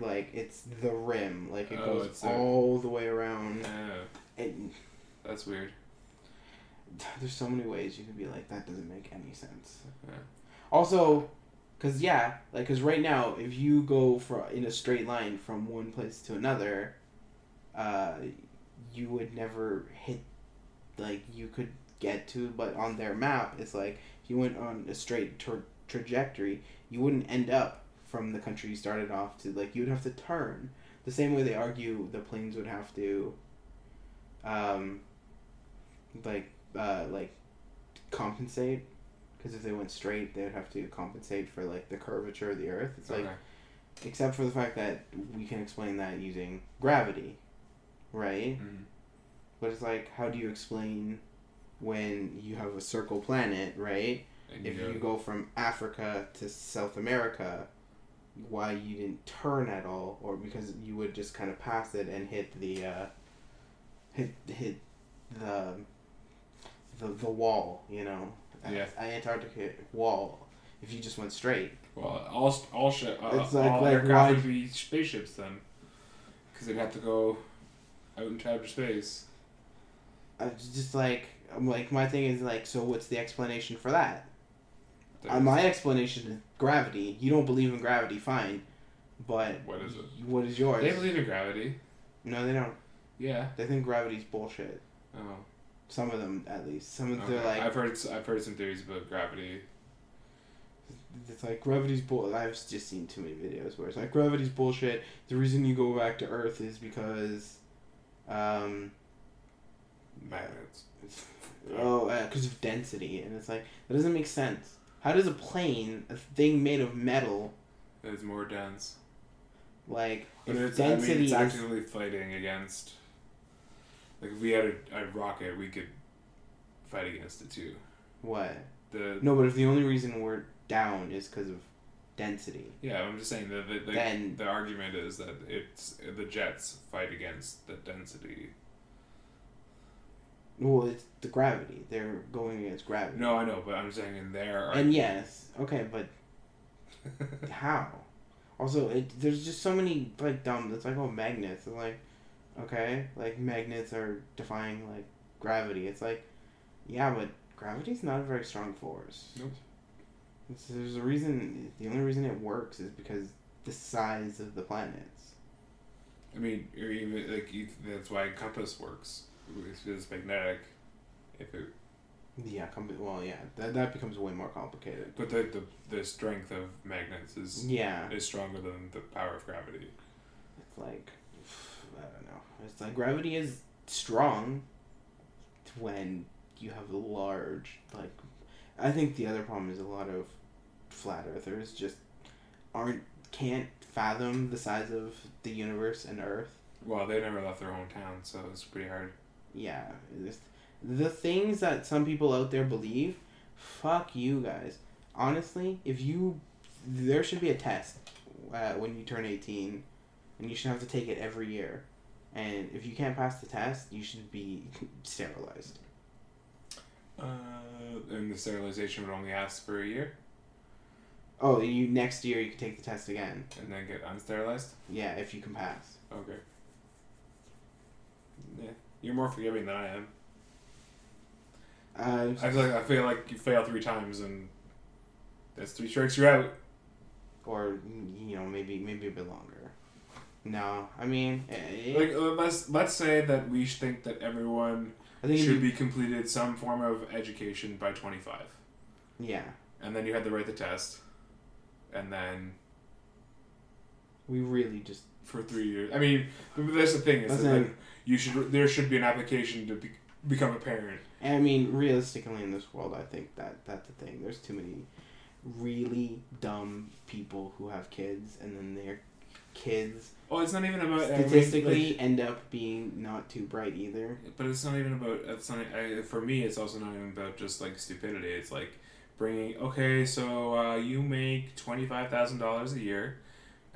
Like it's the rim. Like it Oh, goes it's a- all the way around. Oh, And that's weird. there's so many ways you could be like that doesn't make any sense. Yeah. Also, cause yeah, like cause right now if you go for in a straight line from one place to another, uh, you would never hit. Like you could get to, but on their map it's like if you went on a straight tra- trajectory, you wouldn't end up from the country you started off to. Like you'd have to turn. The same way they argue the planes would have to. Um. Like uh like compensate because if they went straight they would have to compensate for like the curvature of the earth. It's like except for the fact that we can explain that using gravity right? Mhm. but it's like how do you explain when you have a circle planet right? And if go- you go from africa to south america why you didn't turn at all or because you would just kind of pass it and hit the uh hit hit the the, the wall you know Yeah. antarctica wall if you just went straight Well, all all ship, uh, It's like- all like aircraft why- would be spaceships then, because they'd have to go out into outer space. I was just like I'm like my thing is like so what's the explanation for that? Uh, my explanation is gravity. You don't believe in gravity, fine, but What is it? What is yours? They believe in gravity. no, they don't. Yeah. They think gravity's bullshit. Oh. Some of them, at least. Some of Okay. they're like, I've heard I've heard some theories about gravity. it's like gravity's bull. I've just seen too many videos where it's like gravity's bullshit. The reason you go back to Earth is because, um, Magnets. oh, because of density, and it's like that doesn't make sense. How does a plane, a thing made of metal, It's more dense. like But if it's, I mean, density it's is actively fighting against. Like if we had a, a rocket, we could fight against it too. what? The No, but if the only reason we're down is because of density, yeah, I'm just saying that the, the, Then- the argument is that it's the jets fight against the density. well, it's the gravity. They're going against gravity. No, I know, but I'm saying in there. And yes, okay, but how? Also, it there's just so many like dumb. It's like oh magnets. It's like okay, like magnets are defying like gravity. It's like yeah, but gravity's not a very strong force. Nope. There's a reason. The only reason it works is because the size of the planets. I mean, or even like that's why compass works. It's, it's magnetic. If it, Yeah, com- well, yeah, that that becomes way more complicated. but the, the the strength of magnets is Yeah, is stronger than the power of gravity. it's like I don't know. It's like gravity is strong when you have a large like. I think the other problem is a lot of flat earthers just aren't can't fathom the size of the universe and Earth. Well, they never left their hometown, so it's pretty hard. Yeah, the things that some people out there believe, fuck you guys. Honestly, if you, there should be a test uh, when you turn eighteen, and you should have to take it every year. And if you can't pass the test, you should be sterilized. Uh, and the sterilization would only last for a year, Oh, you next year you can take the test again. and then get unsterilized. Yeah, if you can pass. Okay. Yeah, you're more forgiving than I am. Uh, I feel like I feel like you fail three times, and that's three strikes. You're out. or you know maybe maybe a bit longer. No, I mean, eh, Like uh, let's let's say that we think that everyone I think should be completed some form of education by 25, yeah. and then you had to write the test, and then We really just for three years. I mean, that's the thing is that it. then you should there should be an application to be, become a parent. I mean, realistically, in this world, I think that that's the thing. There's too many really dumb people who have kids, and then their kids Oh, it's not even about mean, statistically like- end up being not too bright either. but it's not even about. It's not. I, for me, it's also not even about just like stupidity. It's like bringing. Okay, so uh, you make twenty five thousand dollars a year,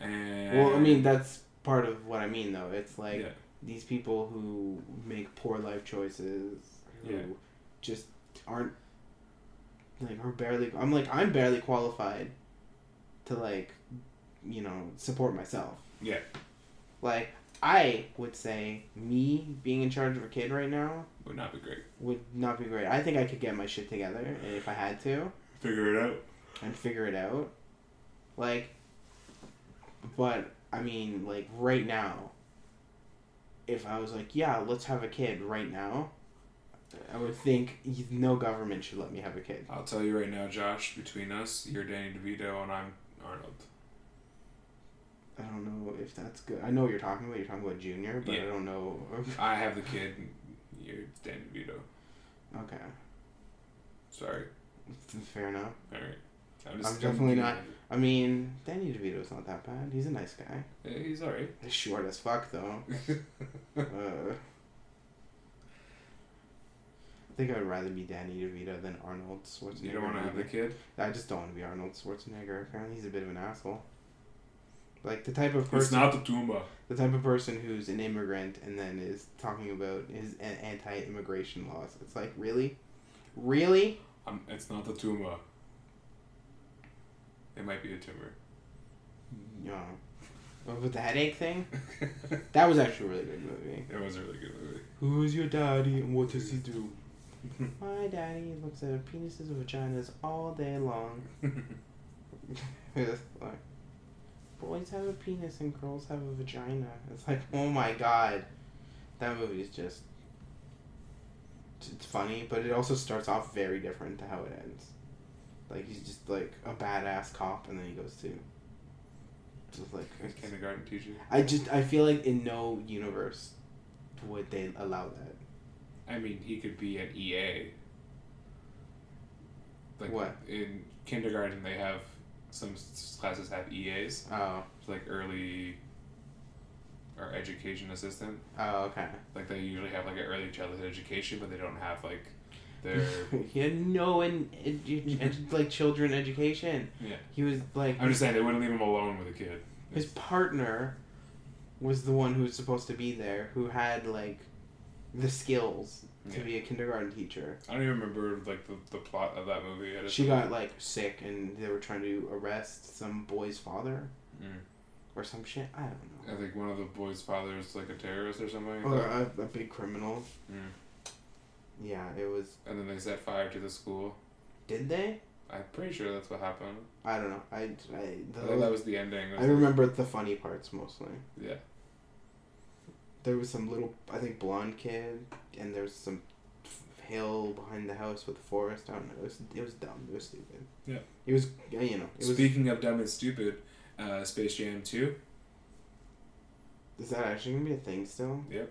and Well, I mean, that's part of what I mean, though. It's like yeah, these people who make poor life choices, who Yeah. just aren't like are barely. I'm like I'm barely qualified to like, you know, support myself. Yeah. Like I would say, me being in charge of a kid right now would not be great. would not be great. I think I could get my shit together if I had to Figure it out. and figure it out. Like, but I mean, like right now, if I was like, yeah, let's have a kid right now, I would think no government should let me have a kid. I'll tell you right now, Josh. Between us, you're Danny DeVito, and I'm Arnold. I don't know if that's good. I know what you're talking about. You're talking about Junior, but I don't know. I have the kid. and You're Danny DeVito. okay, Sorry. fair enough. All right. I'm definitely not- I mean, Danny DeVito's not that bad. He's a nice guy. Yeah, he's all right. He's short as fuck though. uh, I think I would rather be Danny DeVito than Arnold Schwarzenegger. you don't want to have the kid. I just don't want to be Arnold Schwarzenegger. Apparently, he's a bit of an asshole. Like the type of It's person, not the Tumba. the type of person who's an immigrant and then is talking about his anti-immigration laws. It's like really, really. Um, it's not the Tumba. It might be a tumor. Yeah. But with the headache thing, that was actually a really good movie. it was a really good movie. Who's your daddy and what does he do? My daddy looks at penises and vaginas all day long. Boys have a penis and girls have a vagina. It's like, oh my god. That movie is just. It's funny, but it also starts off very different to how it ends. Like he's just like a badass cop, and then he goes to. Just like kindergarten teacher. I just I feel like in no universe would they allow that. I mean, he could be an EA. Like What? in kindergarten, they have some classes have EAs, Oh, like early or education assistant. oh, okay. Like they usually have like an early childhood education, but they don't have like their. he had no in, edu- edu- like children education. Yeah. He was like I'm just saying they wouldn't leave him alone with a kid. his partner was the one who was supposed to be there, who had like the skills to Yeah. be a kindergarten teacher. I don't even remember like the, the plot of that movie. I She got like sick, and they were trying to arrest some boy's father Mm. or some shit. I don't know. I think one of the boys' fathers like a terrorist or something. Or a, a big criminal. Mm. Yeah, it was. And then they set fire to the school. Did they? I'm pretty sure that's what happened. I don't know. I I, I the, think that was the ending. I remember the funny parts mostly. Yeah. There was some little, I think, blonde kid, and there was some hill behind the house with the forest. I don't know. It was it was dumb. It was stupid. Yeah. It was you know. It was. Speaking of dumb and stupid, uh, Space Jam 2. Is that actually gonna be a thing still? Yep.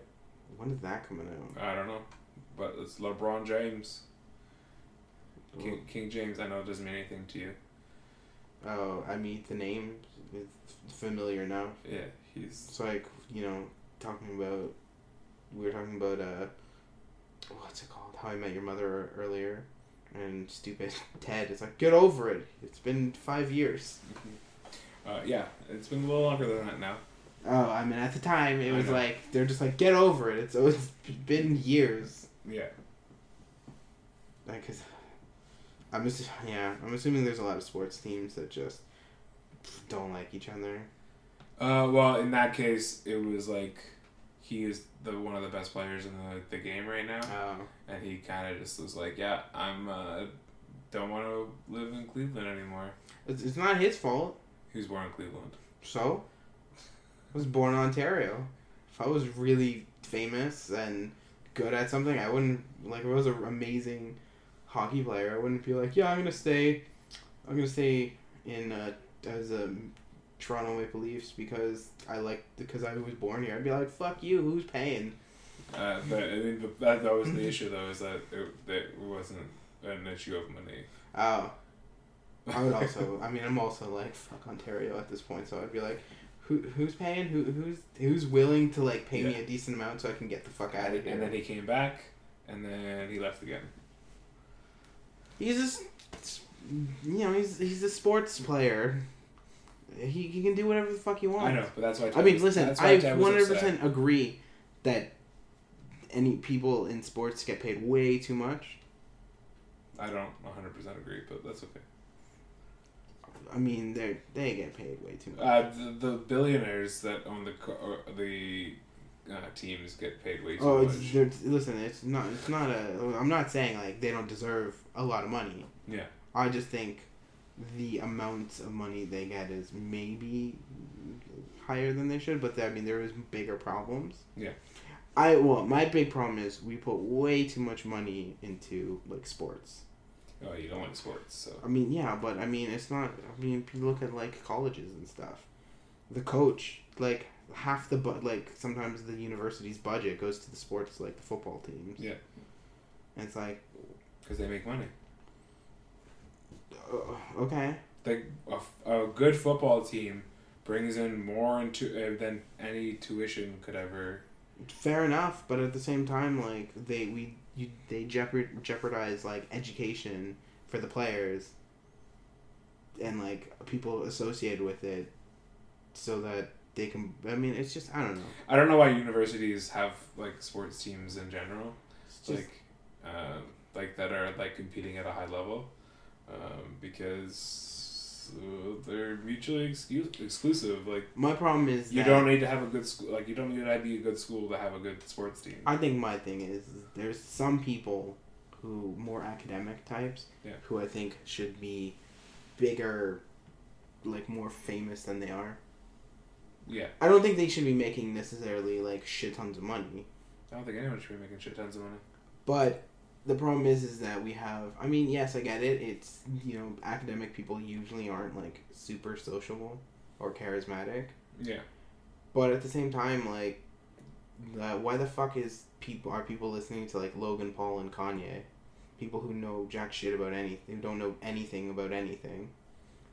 When is that coming out? I don't know. But it's LeBron James. King, King James, I know it doesn't mean anything to you. Oh, I mean the name is familiar now. Yeah, he's. It's like you know talking about. We were talking about uh, what's it called? How I Met Your Mother earlier, and stupid Ted. It's like get over it. It's been five years. Uh, yeah, it's been a little longer than that now. Oh, I mean, at the time, it was like they're just like get over it. It's it's been years. Yeah. Like, cause I'm just yeah, I'm assuming there's a lot of sports teams that just don't like each other. Uh, well, in that case, it was like he is the one of the best players in the, the game right now, Oh, and he kind of just was like, "Yeah, I'm uh, don't want to live in Cleveland anymore." it's, it's not his fault. He was born in Cleveland. So, I was born in Ontario. If I was really famous and good at something, I wouldn't like. If I was an amazing hockey player, I wouldn't be like, yeah, I'm gonna stay. I'm gonna stay in uh, as a Toronto Maple Leafs because I like because I was born here. I'd be like, fuck you. Who's paying? Uh, but I think the, that, that was the issue, though, is that it, that it wasn't an issue of money. Oh. I would also. I mean, I'm also like fuck Ontario at this point, so I'd be like, who who's paying? Who who's who's willing to like pay me a decent amount so I can get the fuck out of here? And then he came back, and then he left again. He's just, you know, he's he's a sports player. He, he can do whatever the fuck he wants. I know, but that's why. I Ted mean, listen, I one hundred percent agree that any people in sports get paid way too much. I don't 100% agree, but that's okay. I mean, they they get paid way too much. Uh, the, the billionaires that own the the uh, teams get paid way too oh, much. Oh, listen, it's not it's not a. I'm not saying like they don't deserve a lot of money. Yeah. I just think the amount of money they get is maybe higher than they should, but I mean there is bigger problems. Yeah. I well, my big problem is we put way too much money into like sports. Oh, you don't like sports, so I mean, yeah, but I mean it's not. I mean, if you look at like colleges and stuff, the coach like half the but, like sometimes the university's budget goes to the sports like the football teams. Yeah. And it's like, because they make money. Uh, okay. Like a, a good football team brings in more into uh, than any tuition could ever. Fair enough, but at the same time, like they we you, they jeopard jeopardize like education for the players and like people associated with it, so that they can. I mean, it's just I don't know. I don't know why universities have like sports teams in general, just, like, uh, like that are like competing at a high level, um, because uh, they're mutually excuse- exclusive. Like my problem is you don't need to have a good school. Like you don't need to be a good school to have a good sports team. I think my thing is, is there's some people who more academic types Yeah. who I think should be bigger, like more famous than they are. yeah. I don't think they should be making necessarily like shit tons of money. I don't think anyone should be making shit tons of money. But the problem is, is that we have. I mean, yes, I get it. It's you know, academic people usually aren't like super sociable or charismatic. Yeah. But at the same time, like, the, why the fuck is people are people listening to like Logan Paul and Kanye? People who know jack shit about anything, who don't know anything about anything,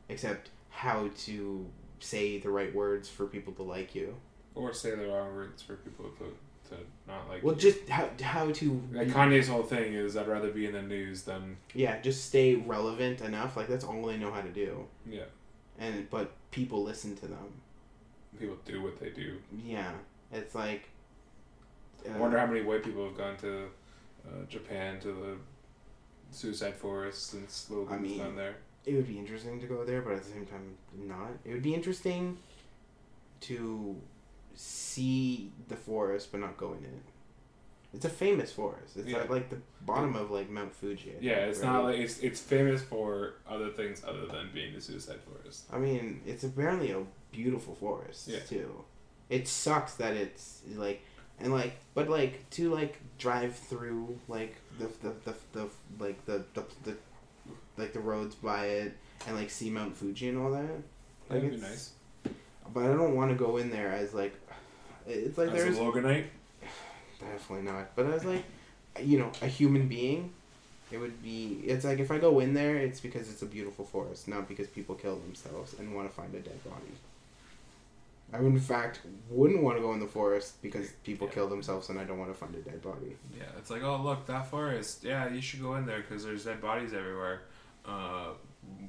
except how to say the right words for people to like you. Or say the wrong words for people to, to not like Well, just how how to Like Kanye's whole thing is I'd rather be in the news than yeah, just stay relevant enough. Like that's all they know how to do. yeah. And but people listen to them. People do what they do. Yeah, it's like. I wonder how many white people have gone to uh, Japan to the suicide forest since Logan's I mean, gone there. it would be interesting to go there, but at the same time, not. It would be interesting to see the forest, but not go in it. It's a famous forest. It's Yeah. at like the bottom of like Mount Fuji. I think, Yeah, it's right? not like it's it's famous for other things other than being the suicide forest. I mean, it's apparently a beautiful forest Yeah. too. It sucks that it's like and like but like to like drive through like the the, the, the like the, the the like the roads by it and like see Mount Fuji and all that. Like That'd be nice. But I don't want to go in there as like it's like As there's a Loganite, definitely not. But as like you know a human being, it would be. It's like if I go in there, it's because it's a beautiful forest, not because people kill themselves and want to find a dead body. I would, in fact wouldn't want to go in the forest because people Yeah. kill themselves and I don't want to find a dead body. yeah, it's like oh look that forest. Yeah, you should go in there because there's dead bodies everywhere. Uh,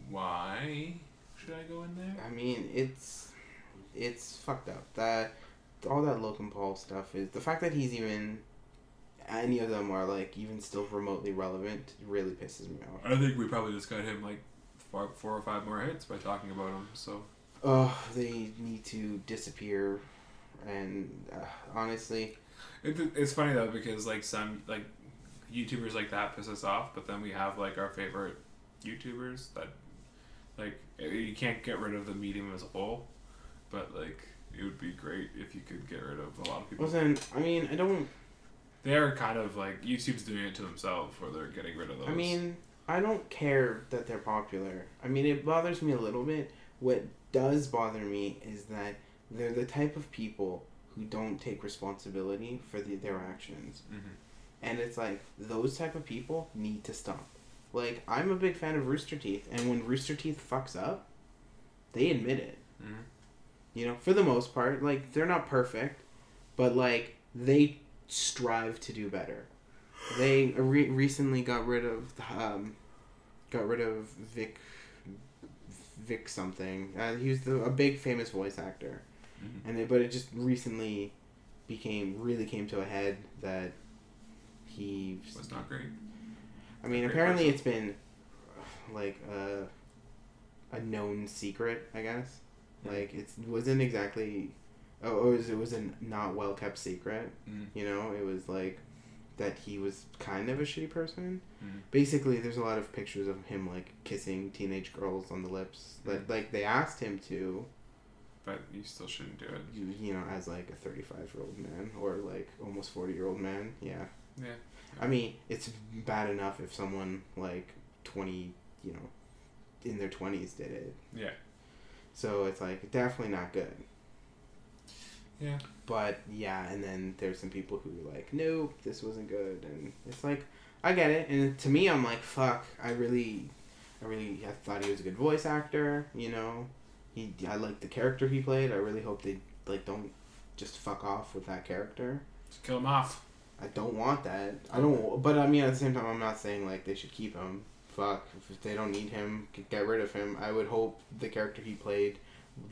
why should I go in there? I mean, it's it's fucked up. That all that Logan Paul stuff is the fact that he's even any of them are like even still remotely relevant really pisses me off. I think we probably just got him like four, four or five more hits by talking about him. So Oh, they need to disappear, and uh, honestly, it, it's funny though because like some like YouTubers like that piss us off, but then we have like our favorite YouTubers that like you can't get rid of the medium as a whole, but like it would be great if you could get rid of a lot of people. wasn't. I mean, I don't. They are kind of like YouTube's doing it to themselves, where they're getting rid of those. I mean, I don't care that they're popular. I mean, it bothers me a little bit. What does bother me is that they're the type of people who don't take responsibility for the, their actions. Mhm. And it's like those type of people need to stop. Like I'm a big fan of Rooster Teeth, and when Rooster Teeth fucks up, they admit it. Mhm. You know, for the most part, like they're not perfect, but like they strive to do better. They re- recently got rid of um, got rid of Vic Vic something. Uh, he was the, a big famous voice actor, Mhm. and they, but it just recently became really came to a head that he was not great. I mean, Great apparently person. it's been like a a known secret, I guess. Like it wasn't exactly. Oh, it was it was a not well kept secret. Mm. You know, it was like that he was kind of a shitty person. Mhm. Basically, there's a lot of pictures of him like kissing teenage girls on the lips. Mm. like they asked him to, But you still shouldn't do it. you, you know, as like a 35 year old man or like almost 40 year old man. Yeah. Yeah. I mean, it's bad enough if someone like 20, you know, in their 20s did it. Yeah. So it's like definitely not good. Yeah. But yeah, and then there's some people who are like, nope, this wasn't good, and it's like, I get it, and to me, I'm like, fuck, I really, I really, I thought he was a good voice actor, you know, he, I like the character he played. I really hope they like don't just fuck off with that character. Just kill him off. I don't want that. I don't. But I mean, at the same time, I'm not saying like they should keep him. Fuck. If they don't need him, get rid of him. I would hope the character he played,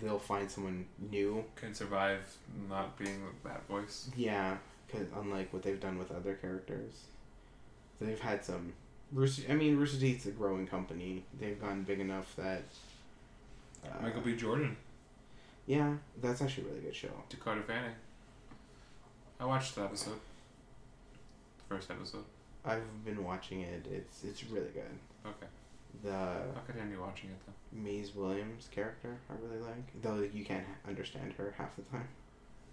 they'll find someone new. Can survive not being that voice. Yeah, because unlike what they've done with other characters, they've had some. Rooster, I mean, Rooster Teeth's a growing company. They've gotten big enough that. Uh, Michael B. Jordan, Yeah, that's actually a really good show. Dakota Fanning. I watched the episode. The first episode. I've been watching it. It's it's really good. Okay. The I'll continue watching it though. Maze Williams character I really like, though you can't understand her half the time.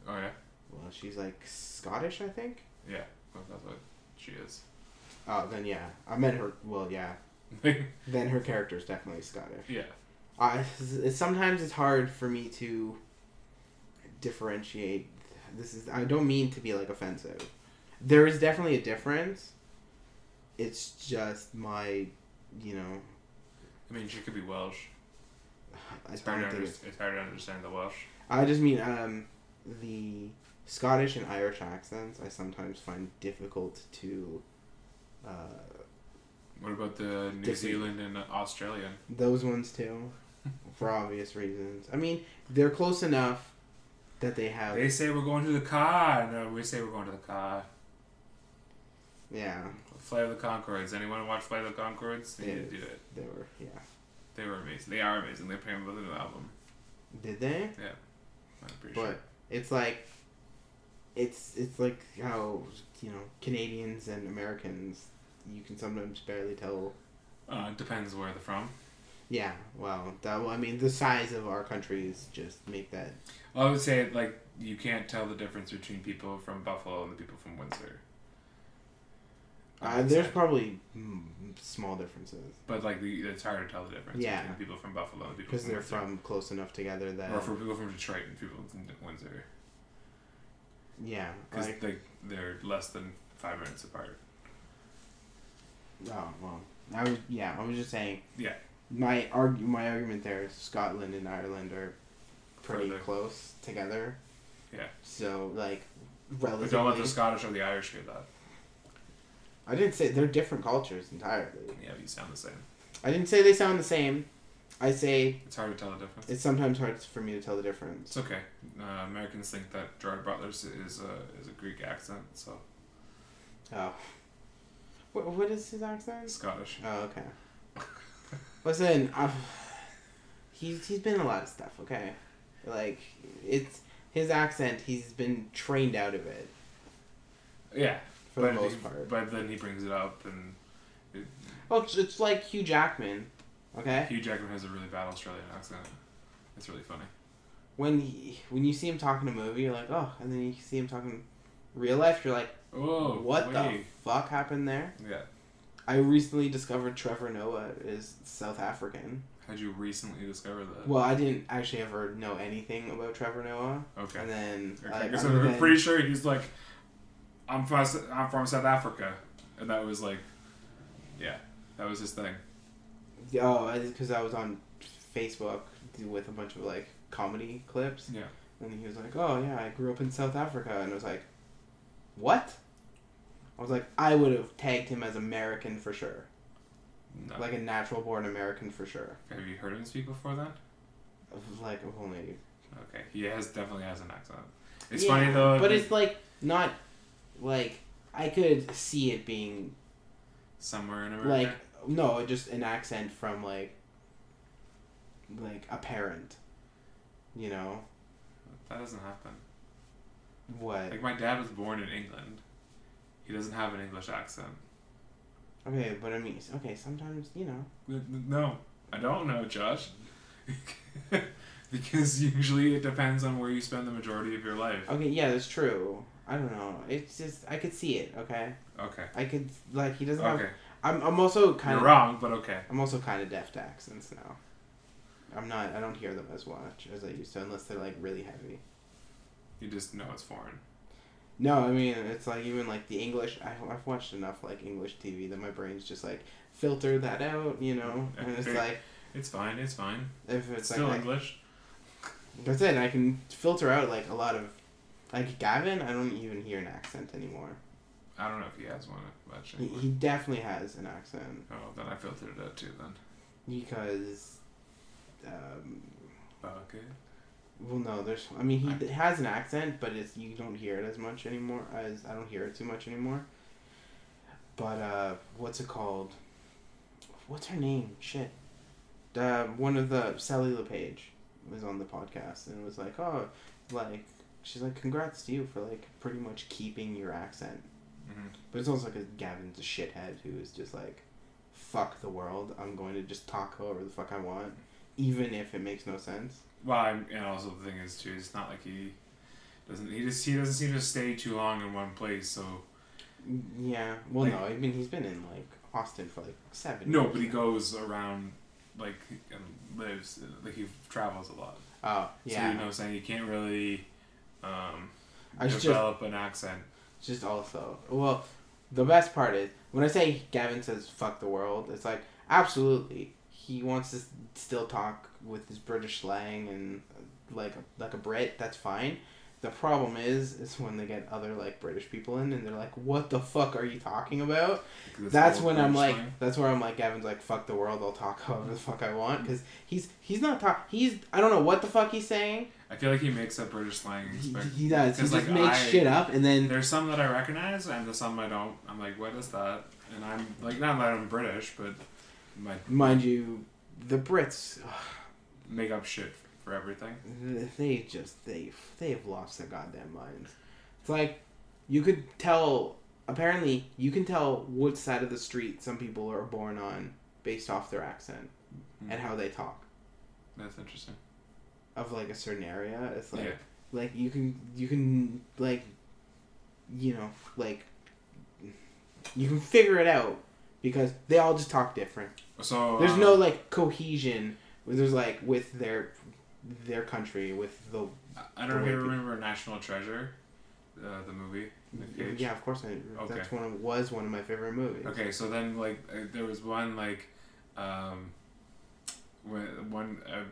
Oh yeah. Well, she's like Scottish, I think. Yeah, well, that's what she is. Oh, then yeah, I meant her. Well, yeah, then her character is definitely Scottish. yeah. I it's, sometimes it's hard for me to differentiate. This is I don't mean to be like offensive. There is definitely a difference. It's just my, you know, I mean, she could be Welsh. I It's hard, to under- it's, it's hard to understand the Welsh. I just mean um the Scottish and Irish accents. I sometimes find difficult to. Uh, What about the New Different. Zealand and Australia? those ones too, for obvious reasons. I mean, they're close enough that they have. They say we're going to the car. No, we say we're going to the car. yeah, Flight of the Conchords. Anyone watch Flight of the Conchords? They to do it. they were. Yeah. They were amazing. They are amazing. They're playing with a new album. Did they? Yeah. I'm pretty But sure. it's like, it's it's like how you know Canadians and Americans, you can sometimes barely tell. Uh, it depends where they're from. Yeah, well, that well, I mean the size of our countries just make that. I would say like you can't tell the difference between people from Buffalo and the people from Windsor. I Uh, there's probably mm, small differences but like the, it's hard to tell the difference Yeah. between people from Buffalo and people because they're Windsor. from close enough together that or for people from Detroit and people from Windsor yeah, because like they they're less than five minutes apart. oh well, I was yeah, I was just saying. Yeah. My arg my argument there is Scotland and Ireland are pretty Further. close together. Yeah. So like But don't let the Scottish or the Irish hear that. I didn't say they're different cultures entirely. Yeah, you sound the same. I didn't say they sound the same. I say It's hard to tell the difference. it's sometimes hard for me to tell the difference. It's okay. Uh, Americans think that Gerard Butler's is a is a Greek accent, so Oh. What, what is his accent? Scottish. Oh, okay. Listen, i he's he's been a lot of stuff. Okay, like it's his accent. He's been trained out of it Yeah, for but the most he- part. But then he brings it up, and Well, it's, it's like Hugh Jackman. Okay, Hugh Jackman has a really bad Australian accent. It's really funny. when he, when you see him talking in a movie, you're like, oh, and then you see him talking real life, you're like, Oh, what the fuck happened there? Yeah. I recently discovered Trevor Noah is South African. How'd you recently discover that? Well, I didn't actually ever know anything about Trevor Noah, okay. and then Okay, like, because other I'm than- pretty sure he's like, I'm from I'm from South Africa, and that was like, yeah, that was his thing. Oh, because I was on Facebook with a bunch of like comedy clips, Yeah. and he was like, "Oh yeah, I grew up in South Africa," and I was like, "What?" I was like, I would have tagged him as American for sure, No. like a natural born American for sure. Have you heard him speak before then? Like only. Okay, he has definitely has an accent. It's Yeah, funny though. but it's like not like I could see it being somewhere in America. like no, just an accent from like like a parent, you know that doesn't happen. what? Like my dad was born in England. He doesn't have an English accent. Okay, but I mean, okay, sometimes you know. No, I don't know, Josh. because usually it depends on where you spend the majority of your life. Okay, yeah, that's true. I don't know. It's just I could see it. Okay, Okay. I could like he doesn't have. Okay. I'm I'm also kind You're of wrong, but okay. I'm also kind of deaf to accents now. I'm not. I don't hear them as much as I used to, unless they're like really heavy. You just know it's foreign. No, I mean it's like even like the English. I, I've watched enough like English TV that my brain's just like filter that out, you know. And it's like It's fine. It's fine. if It's it's still like English. that's it. I can filter out like a lot of like Gavin. I don't even hear an accent anymore. I don't know if he has one much. He, Anymore. he definitely has an accent Oh, then I filtered it out too. Then. because. Um, Okay. well, no, there's. I mean, he has an accent, but it's you don't hear it as much anymore. As I don't hear it too much anymore. But uh, what's it called? What's her name? Shit. Uh, one of the Sally Le Page was on the podcast and it was like, oh, like she's like, congrats to you for like pretty much keeping your accent. hmm But it's also because Gavin's a shithead who is just like, fuck the world. I'm going to just talk however the fuck I want, even if it makes no sense. Well, I'm, and also the thing is too, it's not like he doesn't. He just he doesn't seem to stay too long in one place. So Yeah. Well, Like- no. I mean, he's been in like Austin for like seven. No, years but he goes around like and lives like he travels a lot. Oh, So yeah. you know, what I'm saying you can't really um, I was just develop an accent. just also well, the best part is when I say Gavin says "fuck the world," it's like absolutely he wants to still talk with his British slang and like like a Brit. That's fine. The problem is, is when they get other like British people in, and they're like, "What the fuck are you talking about?" That's when I'm like, slang. that's where I'm like, Gavin's like, fuck the world, I'll talk however the fuck I want, because he's he's not talk, he's I don't know what the fuck he's saying. I feel like he makes up British slang. He, he does. He just like, makes I- shit up, and then There's some that I recognize, and there's some I don't. I'm like, what is that? And I'm like, not that I'm British, but my mind you, the Brits, make up shit for everything. they just they they've lost their goddamn minds. It's like you could tell. Apparently, you can tell what side of the street some people are born on based off their accent and how they talk That's interesting. of like a certain area. It's like Yeah. like you can you can like you know like you can figure it out because they all just talk different. So There's um, no like cohesion. There's like with their their country with the I don't know if you remember National Treasure, uh, the movie. Nick Cage? yeah of course I, Okay. that's one of, was one of my favorite movies. Okay, so then like uh, there was one like, um, when one uh,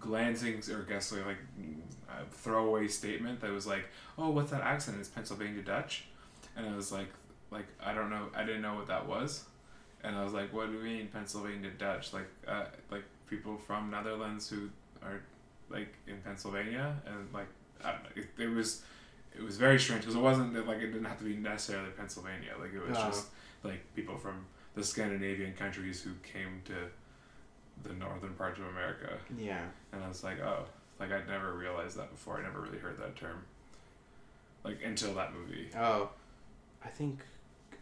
glancing or guess like a throwaway statement that was like, "Oh, what's that accent? It's Pennsylvania Dutch," and I was like, like I don't know, I didn't know what that was, and I was like, "What do you mean Pennsylvania Dutch? Like, uh, like people from Netherlands who are like in Pennsylvania and like I don't know, it, it was." It was very strange because it wasn't that, like it didn't have to be necessarily Pennsylvania. Like it was just like people from the Scandinavian countries who came to the northern parts of America. Yeah. And I was like, oh, like I'd never realized that before. I never really heard that term. Like until that movie. Oh, I think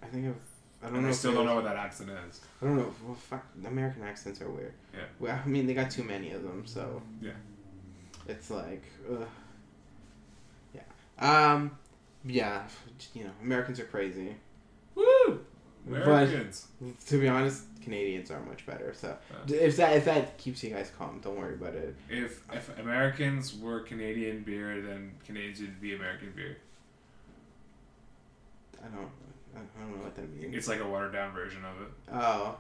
I think I've I don't And know. I still don't know what that accent is. I don't know. Well, fuck, American accents are weird. Yeah. Well, I mean, they got too many of them, so. Yeah. It's like, ugh. yeah. Um, yeah. You know, Americans are crazy. Woo! But- Americans. To be honest, Canadians are much better. So Yeah. if that if that keeps you guys calm, don't worry about it. If if Americans were Canadian beer, then Canadians would be American beer. I don't. I don't know what that means. It's like a watered down version of it. Oh.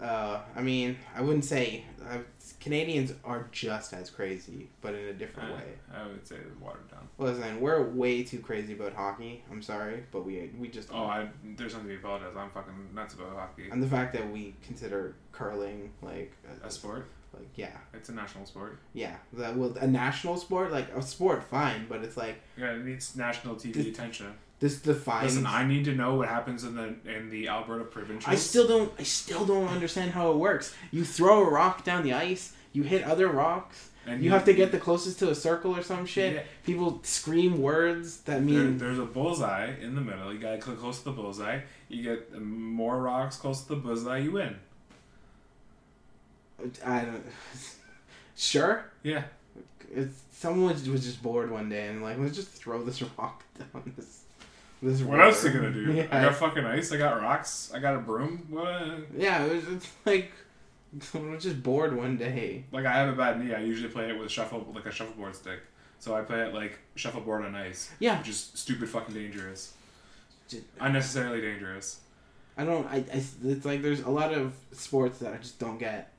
uh, I mean, I wouldn't say uh, Canadians are just as crazy, but in a different way. I would say watered down. Well, listen, we're way too crazy about hockey. I'm sorry, but we we just Oh, I there's something to be apologized. I'm fucking nuts about hockey. and the fact that we consider curling like A sport. like yeah It's a national sport. yeah that well a national sport like a sport fine, but it's like Yeah, it needs national TV attention. This defines. Listen, I need to know what happens in the in the Alberta provincials. I still don't. I still don't understand how it works. You throw a rock down the ice. You hit other rocks. and You have to get the closest to a circle or some shit. Yeah. People scream words that There, mean. there's a bullseye in the middle. You gotta click close to the bullseye. You get more rocks close to the bullseye. You win. I don't. Sure. Yeah. It's, someone was, was just bored one day and like let's just throw this rock down this. This What river. else are you gonna do? Yeah. I got fucking ice. I got rocks. I got a broom. What? Yeah, it was just like someone was just bored one day. Like I have a bad knee. I usually play it with shuffle like a shuffleboard stick. So I play it like shuffleboard on ice, Yeah, which is stupid fucking dangerous, Just- unnecessarily dangerous. I don't. I, I. It's like there's a lot of sports that I just don't get.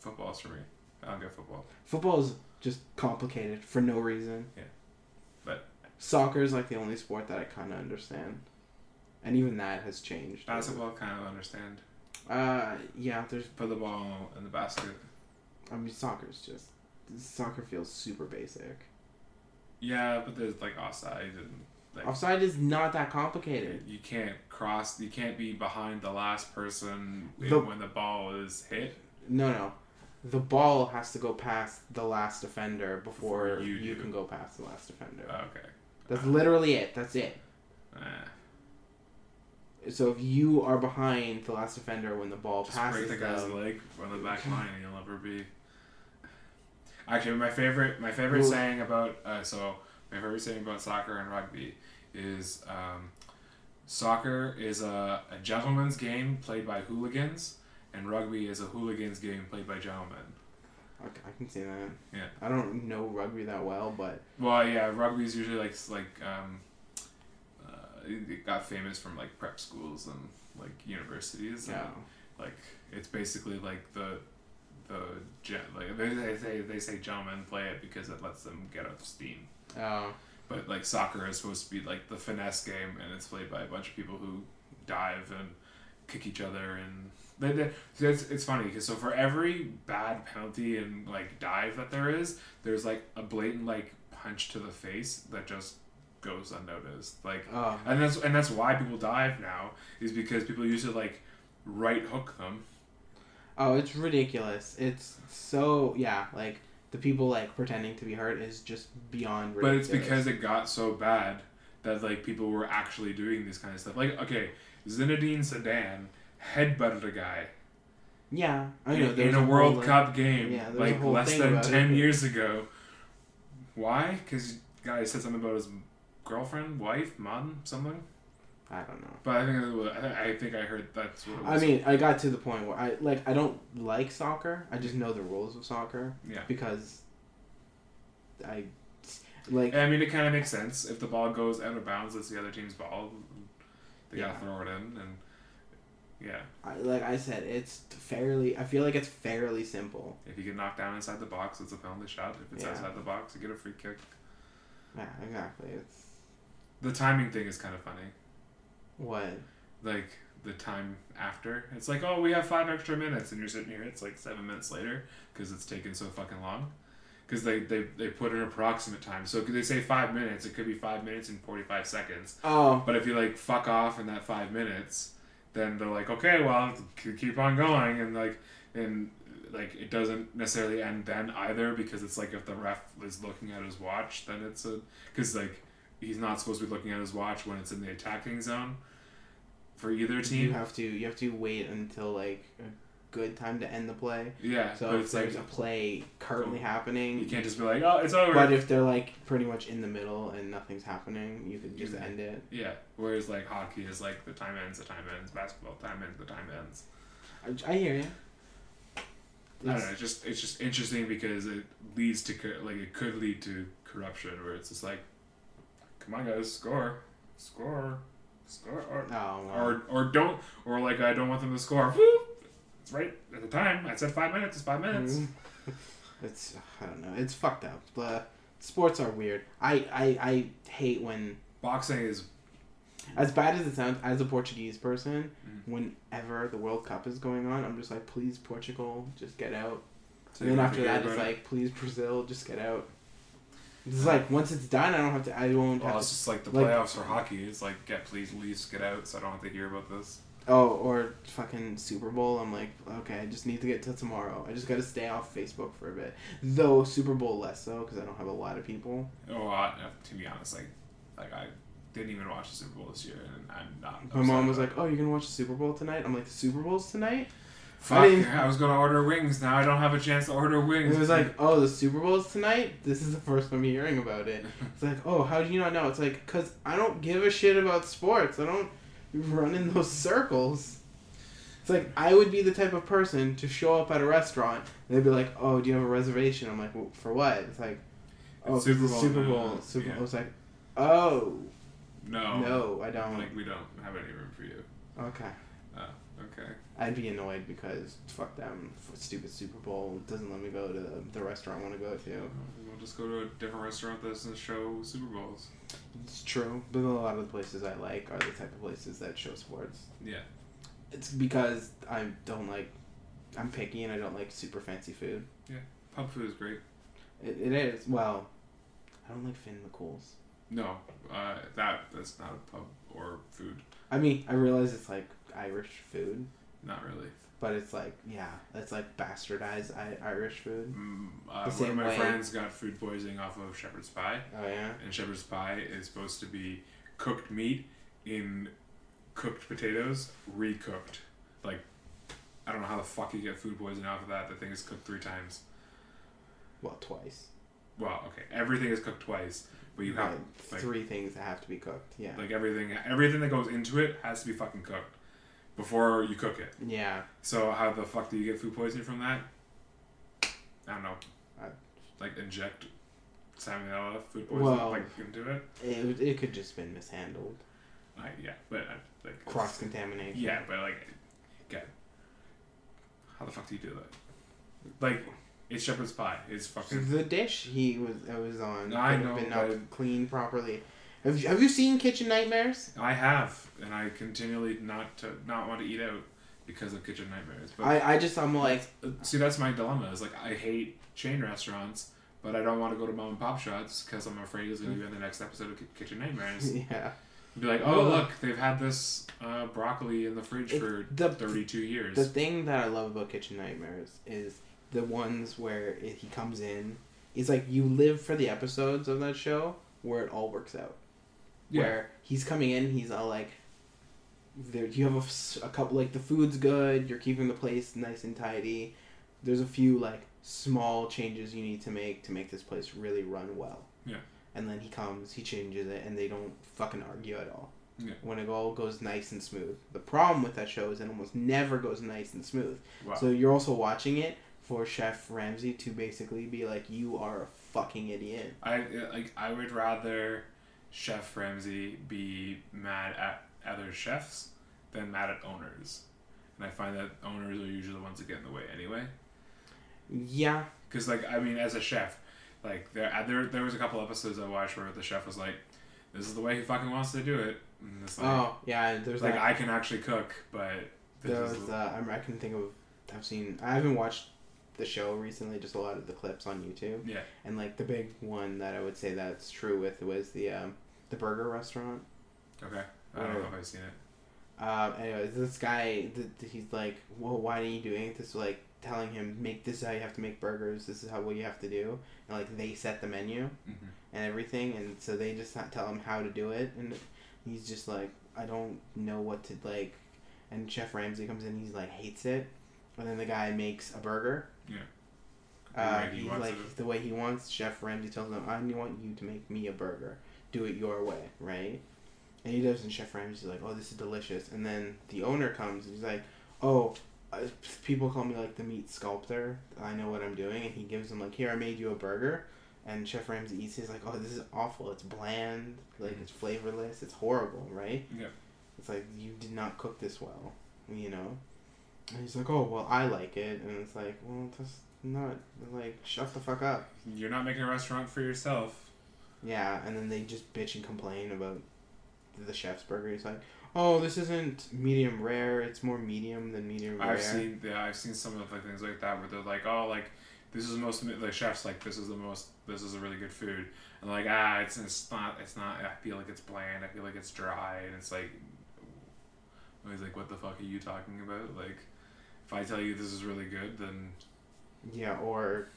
Football's for me. I don't get football. Football is just complicated for no reason. Yeah. Soccer is like the only sport that I kind of understand, and even that has changed. Basketball, kind of understand. Uh, yeah. There's. Put the ball in the basket. I mean, soccer's just. Soccer feels super basic. Yeah, but there's like offside and like Offside is not that complicated. you can't cross. You can't be behind the last person The- when the ball is hit. No, no. The ball has to go past the last defender before, Before you you, can go past the last defender. Okay. That's literally it. That's it. Eh. So if you are behind the last defender when the ball Just passes break the guy's them, leg on the back line, and you'll never be. Actually, my favorite my favorite Well- saying about uh, so my favorite saying about soccer and rugby is um, soccer is a, a gentleman's game played by hooligans, and rugby is a hooligans game played by gentlemen. I can see that. Yeah. I don't know rugby that well, but Well, yeah, rugby is usually like like um, uh, it got famous from like prep schools and like universities. yeah. And, like it's basically like the the gen- like they, they say they say gentlemen play it because it lets them get off steam. Oh. But like soccer is supposed to be like the finesse game, and it's played by a bunch of people who dive and kick each other, and they, they, so it's it's funny because so for every bad penalty and like dive that there is, there's like a blatant like punch to the face that just goes unnoticed. Like, Oh. and that's and that's why people dive now is because people used to like right hook them. Oh, it's ridiculous. It's so yeah, like the people like pretending to be hurt is just beyond Ridiculous. But it's because it got so bad that like people were actually doing this kind of stuff. Like, okay, Zinedine Zidane headbutted a guy yeah, I in, know in there's a whole, World like- Cup game yeah, like less than ten it. years ago. Why? Because guy said something about his girlfriend, wife, mom, something. I don't know. But I think I think I heard that's what it I mean, I got to the point where I like I don't like soccer. I just know the rules of soccer yeah. because I like I mean, it kind of makes sense if the ball goes out of bounds. It's the other team's ball. They Yeah. gotta throw it in, and yeah, I, like I said, it's fairly. I feel like it's fairly simple. if you get knocked down inside the box, it's a penalty shot. If it's Yeah. outside the box, you get a free kick. Yeah, exactly. It's The timing thing is kind of funny. what Like the time after, it's like, oh, we have five extra minutes, and you're sitting here. It's like seven minutes later because it's taken so fucking long. Because they, they, they put an approximate time. So they say five minutes, it could be five minutes and 45 seconds. oh But if you like fuck off in that five minutes, then they're like, okay, well, keep on going, and like, and like it doesn't necessarily end then either because it's like if the ref is looking at his watch, then it's a because like he's not supposed to be looking at his watch when it's in the attacking zone for either team. you have to you have to wait until like good time to end the play. Yeah, So if it's like there's a play currently happening, you can't just be like, oh, it's over. But if they're like pretty much in the middle and nothing's happening, you could just end it. yeah, whereas like hockey is like the time ends, the time ends. Basketball time ends, the time ends. I, I hear you. I don't know. It's just it's just interesting because it leads to like it could lead to corruption where it's just like, come on guys, score, score, score, or Oh, well. or, or don't or like I don't want them to score. Whoop! It's right at the time. I said five minutes. It's five minutes. Mm. It's I don't know. It's fucked up. The sports are weird. I, I I hate when Boxing is as bad as it sounds as a Portuguese person. Mm. Whenever the World Cup is going on, I'm just like, please Portugal, just get out. so And then after that, it's it. like, please Brazil, just get out. It's like once it's done, I don't have to. I won't Well, have it's to. just like the like- playoffs for hockey. It's like get please Leafs get out, so I don't have to hear about this. Oh, or fucking Super Bowl. I'm like, okay, I just need to get to tomorrow. I just got to stay off Facebook for a bit. Though Super Bowl less so because I don't have a lot of people. Oh, I, uh, to be honest, like like I didn't even watch the Super Bowl this year, and I'm not. My mom was like. "Oh, you're gonna watch the Super Bowl tonight?" I'm like, "The Super Bowl's tonight." Fuck, I I, was gonna order wings. Now I don't have a chance to order wings. It was like, "Oh, the Super Bowl's tonight." This is the first time hearing about it. It's like, "Oh, how do you not know?" It's like, "Cause I don't give a shit about sports. I don't run in those circles." It's like I would be the type of person to show up at a restaurant and they'd be like, "Oh, do you have a reservation?" I'm like, well, "For what?" It's like, "Oh, It's Super Bowl Super. Bowl." Super Yeah. Bowl. It's like, "Oh, no, no, I don't." like we don't have any room for you. okay. Oh, okay. I'd be annoyed because fuck them, stupid Super Bowl doesn't let me go to the, the restaurant I want to go to. We'll just go to a different restaurant that doesn't show Super Bowls. It's true, but a lot of the places I like are the type of places that show sports. Yeah. It's because I don't like, I'm picky and I don't like super fancy food. Yeah, pub food is great. It, it is well, I don't like Finn McCool's. No, uh, that that's not a pub or food. I mean, I realize it's like Irish food, Not really. But it's like yeah, it's like bastardized I- Irish food. Mm, uh, one of my way- friends got food poisoning off of shepherd's pie, Oh yeah. and shepherd's pie is supposed to be cooked meat in cooked potatoes, recooked. Like, I don't know how the fuck you get food poisoning off of that. The thing is cooked three times. Well, twice. well, okay, everything is cooked twice, but you have Right, like, three things that have to be cooked. Yeah. like everything everything that goes into it has to be fucking cooked before you cook it. yeah. So how the fuck do you get food poisoning from that? I don't know. I- like inject salmonella food poisoning Well- like into it. It, it could just been mishandled. I, yeah, but uh, like Cross contamination. Yeah, but like, again, how the fuck do you do that? Like, it's shepherd's pie. It's fucking. The dish he was I was on I could know, have been not cleaned properly. Have you, have you seen Kitchen Nightmares? I have, and I continually not to not want to eat out because of kitchen nightmares. But I, I just I'm like see, that's my dilemma. Is like I hate chain restaurants, but I don't want to go to mom and pop shops because I'm afraid it's gonna be in the next episode of Kitchen Nightmares. yeah. Be like, oh look, they've had this uh, broccoli in the fridge It- for the- 32 years. The thing that I love about Kitchen Nightmares is the ones where it, he comes in. It's like you live for the episodes of that show where it all works out. Yeah. Where he's coming in, he's all like, there you have a couple like the food's good, you're keeping the place nice and tidy. There's a few like small changes you need to make to make this place really run well. Yeah. And then he comes, he changes it, and they don't fucking argue at all. Yeah. When it all goes nice and smooth. The problem with that show is it almost never goes nice and smooth. wow. So you're also watching it for Chef Ramsay to basically be like, "You are a fucking idiot." I uh, like. I would rather Chef Ramsay be mad at other chefs than mad at owners, and I find that owners are usually the ones that get in the way anyway. Yeah, Because like I mean, as a chef, like there there there was a couple episodes I watched where the chef was like, "This is the way he fucking wants to do it." And it's like, oh yeah. There's like that. I can actually cook, but There was the- uh, I'm- I can think of. I've seen. I haven't watched the show recently. Just a lot of the clips on YouTube. Yeah. And like the big one that I would say that's true with was the um, the burger restaurant. okay. I don't know if I've seen it. Um, anyways, this guy, th- th- he's like, well, why are you doing it? This like telling him, make this is how you have to make burgers. This is how what you have to do. And like they set the menu Mm-hmm. and everything, and so they just not tell him how to do it, and he's just like, I don't know what to like. And Chef Ramsay comes in, he's like hates it, and then the guy makes a burger. Yeah. Uh, he's like it. the way he wants. Chef Ramsay tells him, "I want you to make me a burger. Do it your way, right?" And he does, and Chef Ramsay's like, "Oh, this is delicious." And then the owner comes, and he's like, "Oh, uh, people call me like the meat sculptor. I know what I'm doing." And he gives him like, "Here, I made you a burger." And Chef Ramsay eats. it, He's like, "Oh, this is awful. It's bland. Like it's flavorless. It's horrible, right?" Yeah. It's like you did not cook this well, you know. And he's like, "Oh, well, I like it," and it's like, "Well, that's not like shut the fuck up." You're not making a restaurant for yourself. Yeah, and then they just bitch and complain about the chef's burger. He's like, "Oh, this isn't medium rare. It's more medium than medium rare." I've seen yeah, I've seen some of like things like that where they're like, oh, like this is the most the chefs like this is the most this is a really good food, and like ah, it's it's not it's not. I feel like it's bland. I feel like it's dry, and it's like, was like, what the fuck are you talking about? Like, if I tell you this is really good, then Yeah, or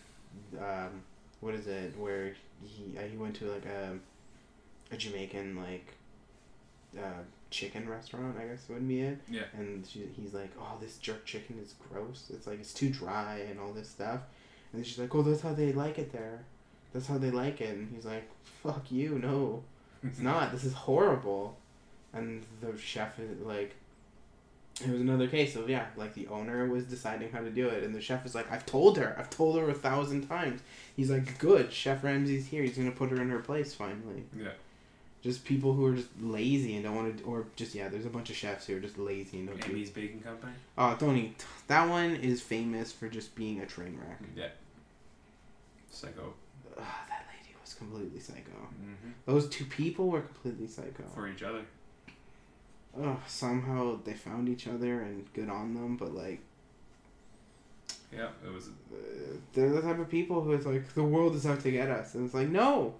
um, what is it? Where he uh, he went to like a a Jamaican like uh, chicken restaurant. I guess would be it. Yeah. And she, he's like, "Oh, this jerk chicken is gross. It's like it's too dry and all this stuff." And she's like, "Oh, that's how they like it there. That's how they like it." And he's like, "Fuck you, no, it's not. This is horrible." And the chef is like. It was another case of yeah, like the owner was deciding how to do it, and the chef is like, "I've told her, I've told her a thousand times." He's like, "Good, Chef Ramsay's here. He's gonna put her in her place finally." yeah, Just people who are just lazy and don't want to, or just yeah, there's a bunch of chefs who are just lazy and don't do. Amy's Baking Company. Oh, don't eat. That one is famous for just being a train wreck. Yeah. Psycho. Ugh, that lady was completely psycho. Mm-hmm. Those two people were completely psycho. For each other. Ugh, somehow they found each other and good on them, but like Yeah, it was. uh, they're the type of people who is like the world is out to get us, and it's like no,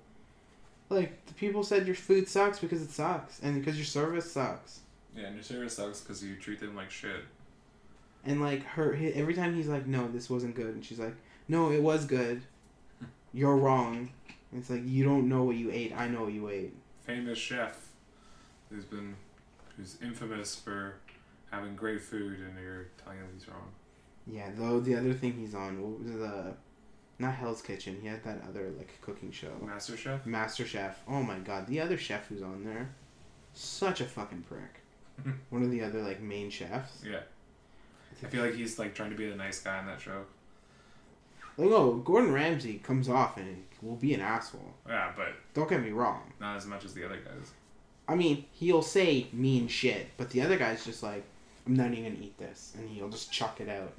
like the people said your food sucks because it sucks, and because your service sucks, Yeah, and your service sucks because you treat them like shit. and like her he, every time he's like no this wasn't good, and she's like no it was good, you're wrong, and it's like you don't know what you ate, I know what you ate. famous chef who's been who's infamous for having great food and you're telling him he's wrong. Yeah, though the other thing he's on, what was the not Hell's Kitchen. He had that other like cooking show, Master Chef. Master Chef. Oh my god, the other chef who's on there, such a fucking prick. One of the other like main chefs. Yeah. I feel like he's like trying to be the nice guy on that show. Like, oh, Gordon Ramsay comes off and will be an asshole. Yeah, but Don't get me wrong. not as much as the other guys. I mean, he'll say mean shit, but the other guy's just like, I'm not even gonna eat this, and he'll just chuck it out.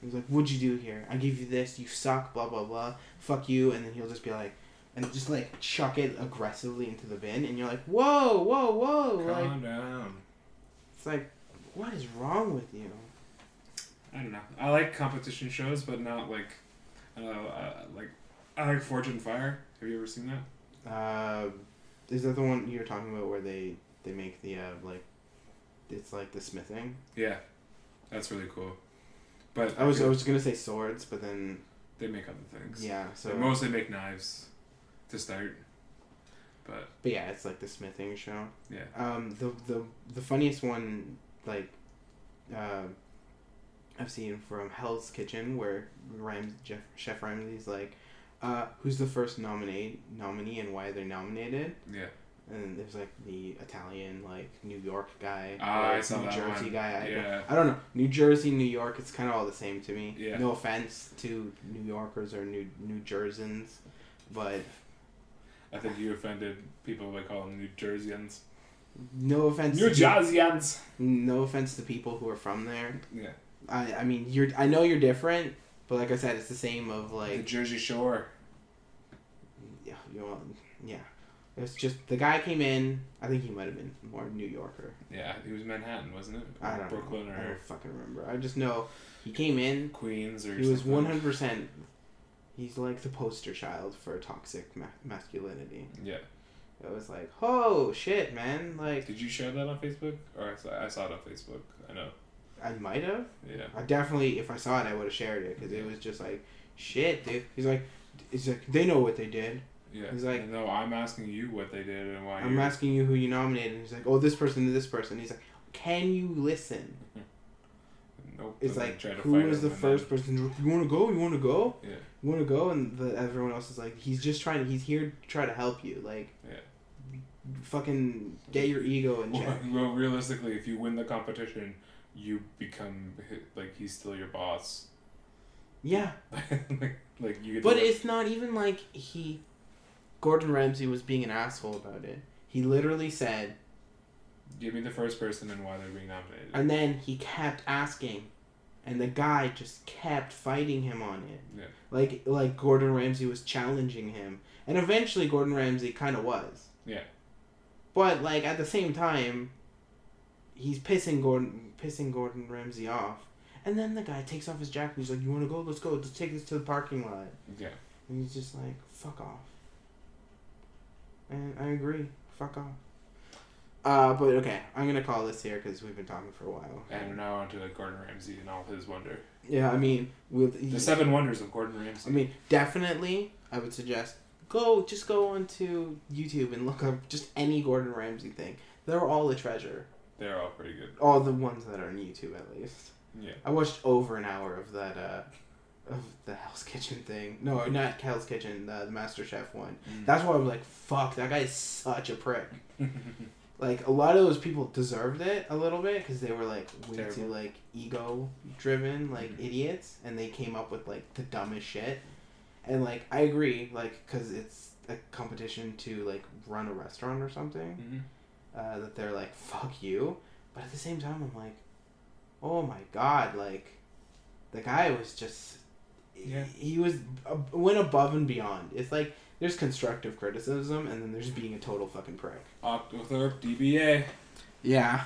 He's like, "What'd you do here? I give you this. You suck. Blah blah blah. Fuck you." And then he'll just be like, and just like chuck it aggressively into the bin, and you're like, "Whoa, whoa, whoa!" Like, Calm down. it's like, what is wrong with you? I don't know. I like competition shows, but not like, uh, uh, like I like Forged in Fire. Have you ever seen that? Uh, is that the one you're talking about where they they make the uh like, it's like the smithing? Yeah, that's really cool. But I was I was gonna say swords, but then they make other things. yeah, so they mostly make knives to start. But But yeah, it's like the smithing show. yeah, Um, the the the funniest one, like, uh, I've seen from Hell's Kitchen, where Rams Jeff, Chef Ramsay's like, uh, who's the first nominate nominee and why they're nominated? yeah, And there's like the Italian, like New York guy, Ah, or I saw New Jersey one. guy. I, Yeah. I don't know. New Jersey, New York, it's kind of all the same to me. Yeah. No offense to New Yorkers or New New Jerseyans, but I think you offended people by calling New Jerseyans. no offense. New Jerseyans. No offense to people who are from there. Yeah, I I mean you're I know you're different, but like I said, it's the same of like the Jersey Shore. yeah you know yeah. It's just the guy came in. I think he might have been more New Yorker. Yeah, he was Manhattan, wasn't it? I don't Brooklyn know. I or don't fucking remember. I just know he came in. Queens or. He was one hundred percent. He's like the poster child for toxic ma- masculinity. Yeah. It was like, oh shit, man! Like Did you share that on Facebook? Or I saw, I saw it on Facebook. I know. I might have. Yeah. I definitely, if I saw it, I would have shared it because it was just like, shit, dude. He's like, he's like, they know what they did. Yeah. He's like- no, I'm asking you what they did and why. I'm you're- asking you who you nominated. And he's like, oh, this person to this person. He's like, can you listen? Nope. It's like, who is the first person? You want to go? You want to go? Yeah. You want to go? And the, everyone else is like, he's just trying. He's here to try to help you. Like, Yeah. Fucking get your ego in Well, check. well, realistically, if you win the competition, you become like he's still your boss. Yeah, like, like you. Get but it's not even like he. Gordon Ramsay was being an asshole about it. He literally said, give me the first person and why they're being nominated. and then he kept asking, and the guy just kept fighting him on it. Yeah. Like like Gordon Ramsay was challenging him, and eventually Gordon Ramsay kind of was. Yeah. But like at the same time, he's pissing Gordon pissing Gordon Ramsay off, and then the guy takes off his jacket. He's like, "You want to go? Let's go. Let's take this to the parking lot." yeah. And he's just like, "Fuck off." And I agree. Fuck off. Uh, but okay, I'm gonna call this here because we've been talking for a while. And now on to Gordon Ramsay and all his wonder. yeah, I mean, with The seven wonders of Gordon Ramsay. I mean, definitely, I would suggest go just go onto YouTube and look up just any Gordon Ramsay thing. They're all a treasure. they're all pretty good. All the ones that are on YouTube, at least. Yeah. I watched over an hour of that. uh of the Hell's Kitchen thing. No, not Hell's Kitchen. The, the Master Chef one. That's why I was like, "Fuck, that guy is such a prick." Like a lot of those people deserved it a little bit because they were like way Terrible. too like ego driven, like Mhm. idiots, and they came up with like the dumbest shit. And like I agree, like because it's a competition to like run a restaurant or something, Mhm. uh, that they're like fuck you. But at the same time, I'm like, oh my god, like the guy was just Yeah. he was uh, went above and beyond. It's like there's constructive criticism, and then there's being a total fucking prick. Octothorpe DBA. Yeah.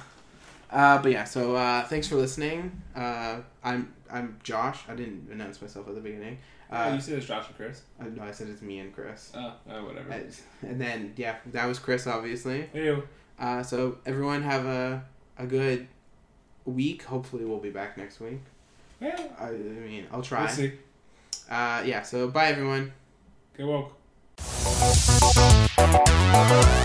Uh, but yeah, so uh, thanks for listening. Uh, I'm I'm Josh. I didn't announce myself at the beginning. Oh, Uh, you said it's Josh and Chris. uh, no, I said it's me and Chris. Oh, oh whatever. Uh, And then yeah, that was Chris, obviously. Hey, Uh, so everyone have a a good week. Hopefully, we'll be back next week. yeah. I, I mean, I'll try. We'll see. Uh, yeah. So bye, everyone. Good woke. Thank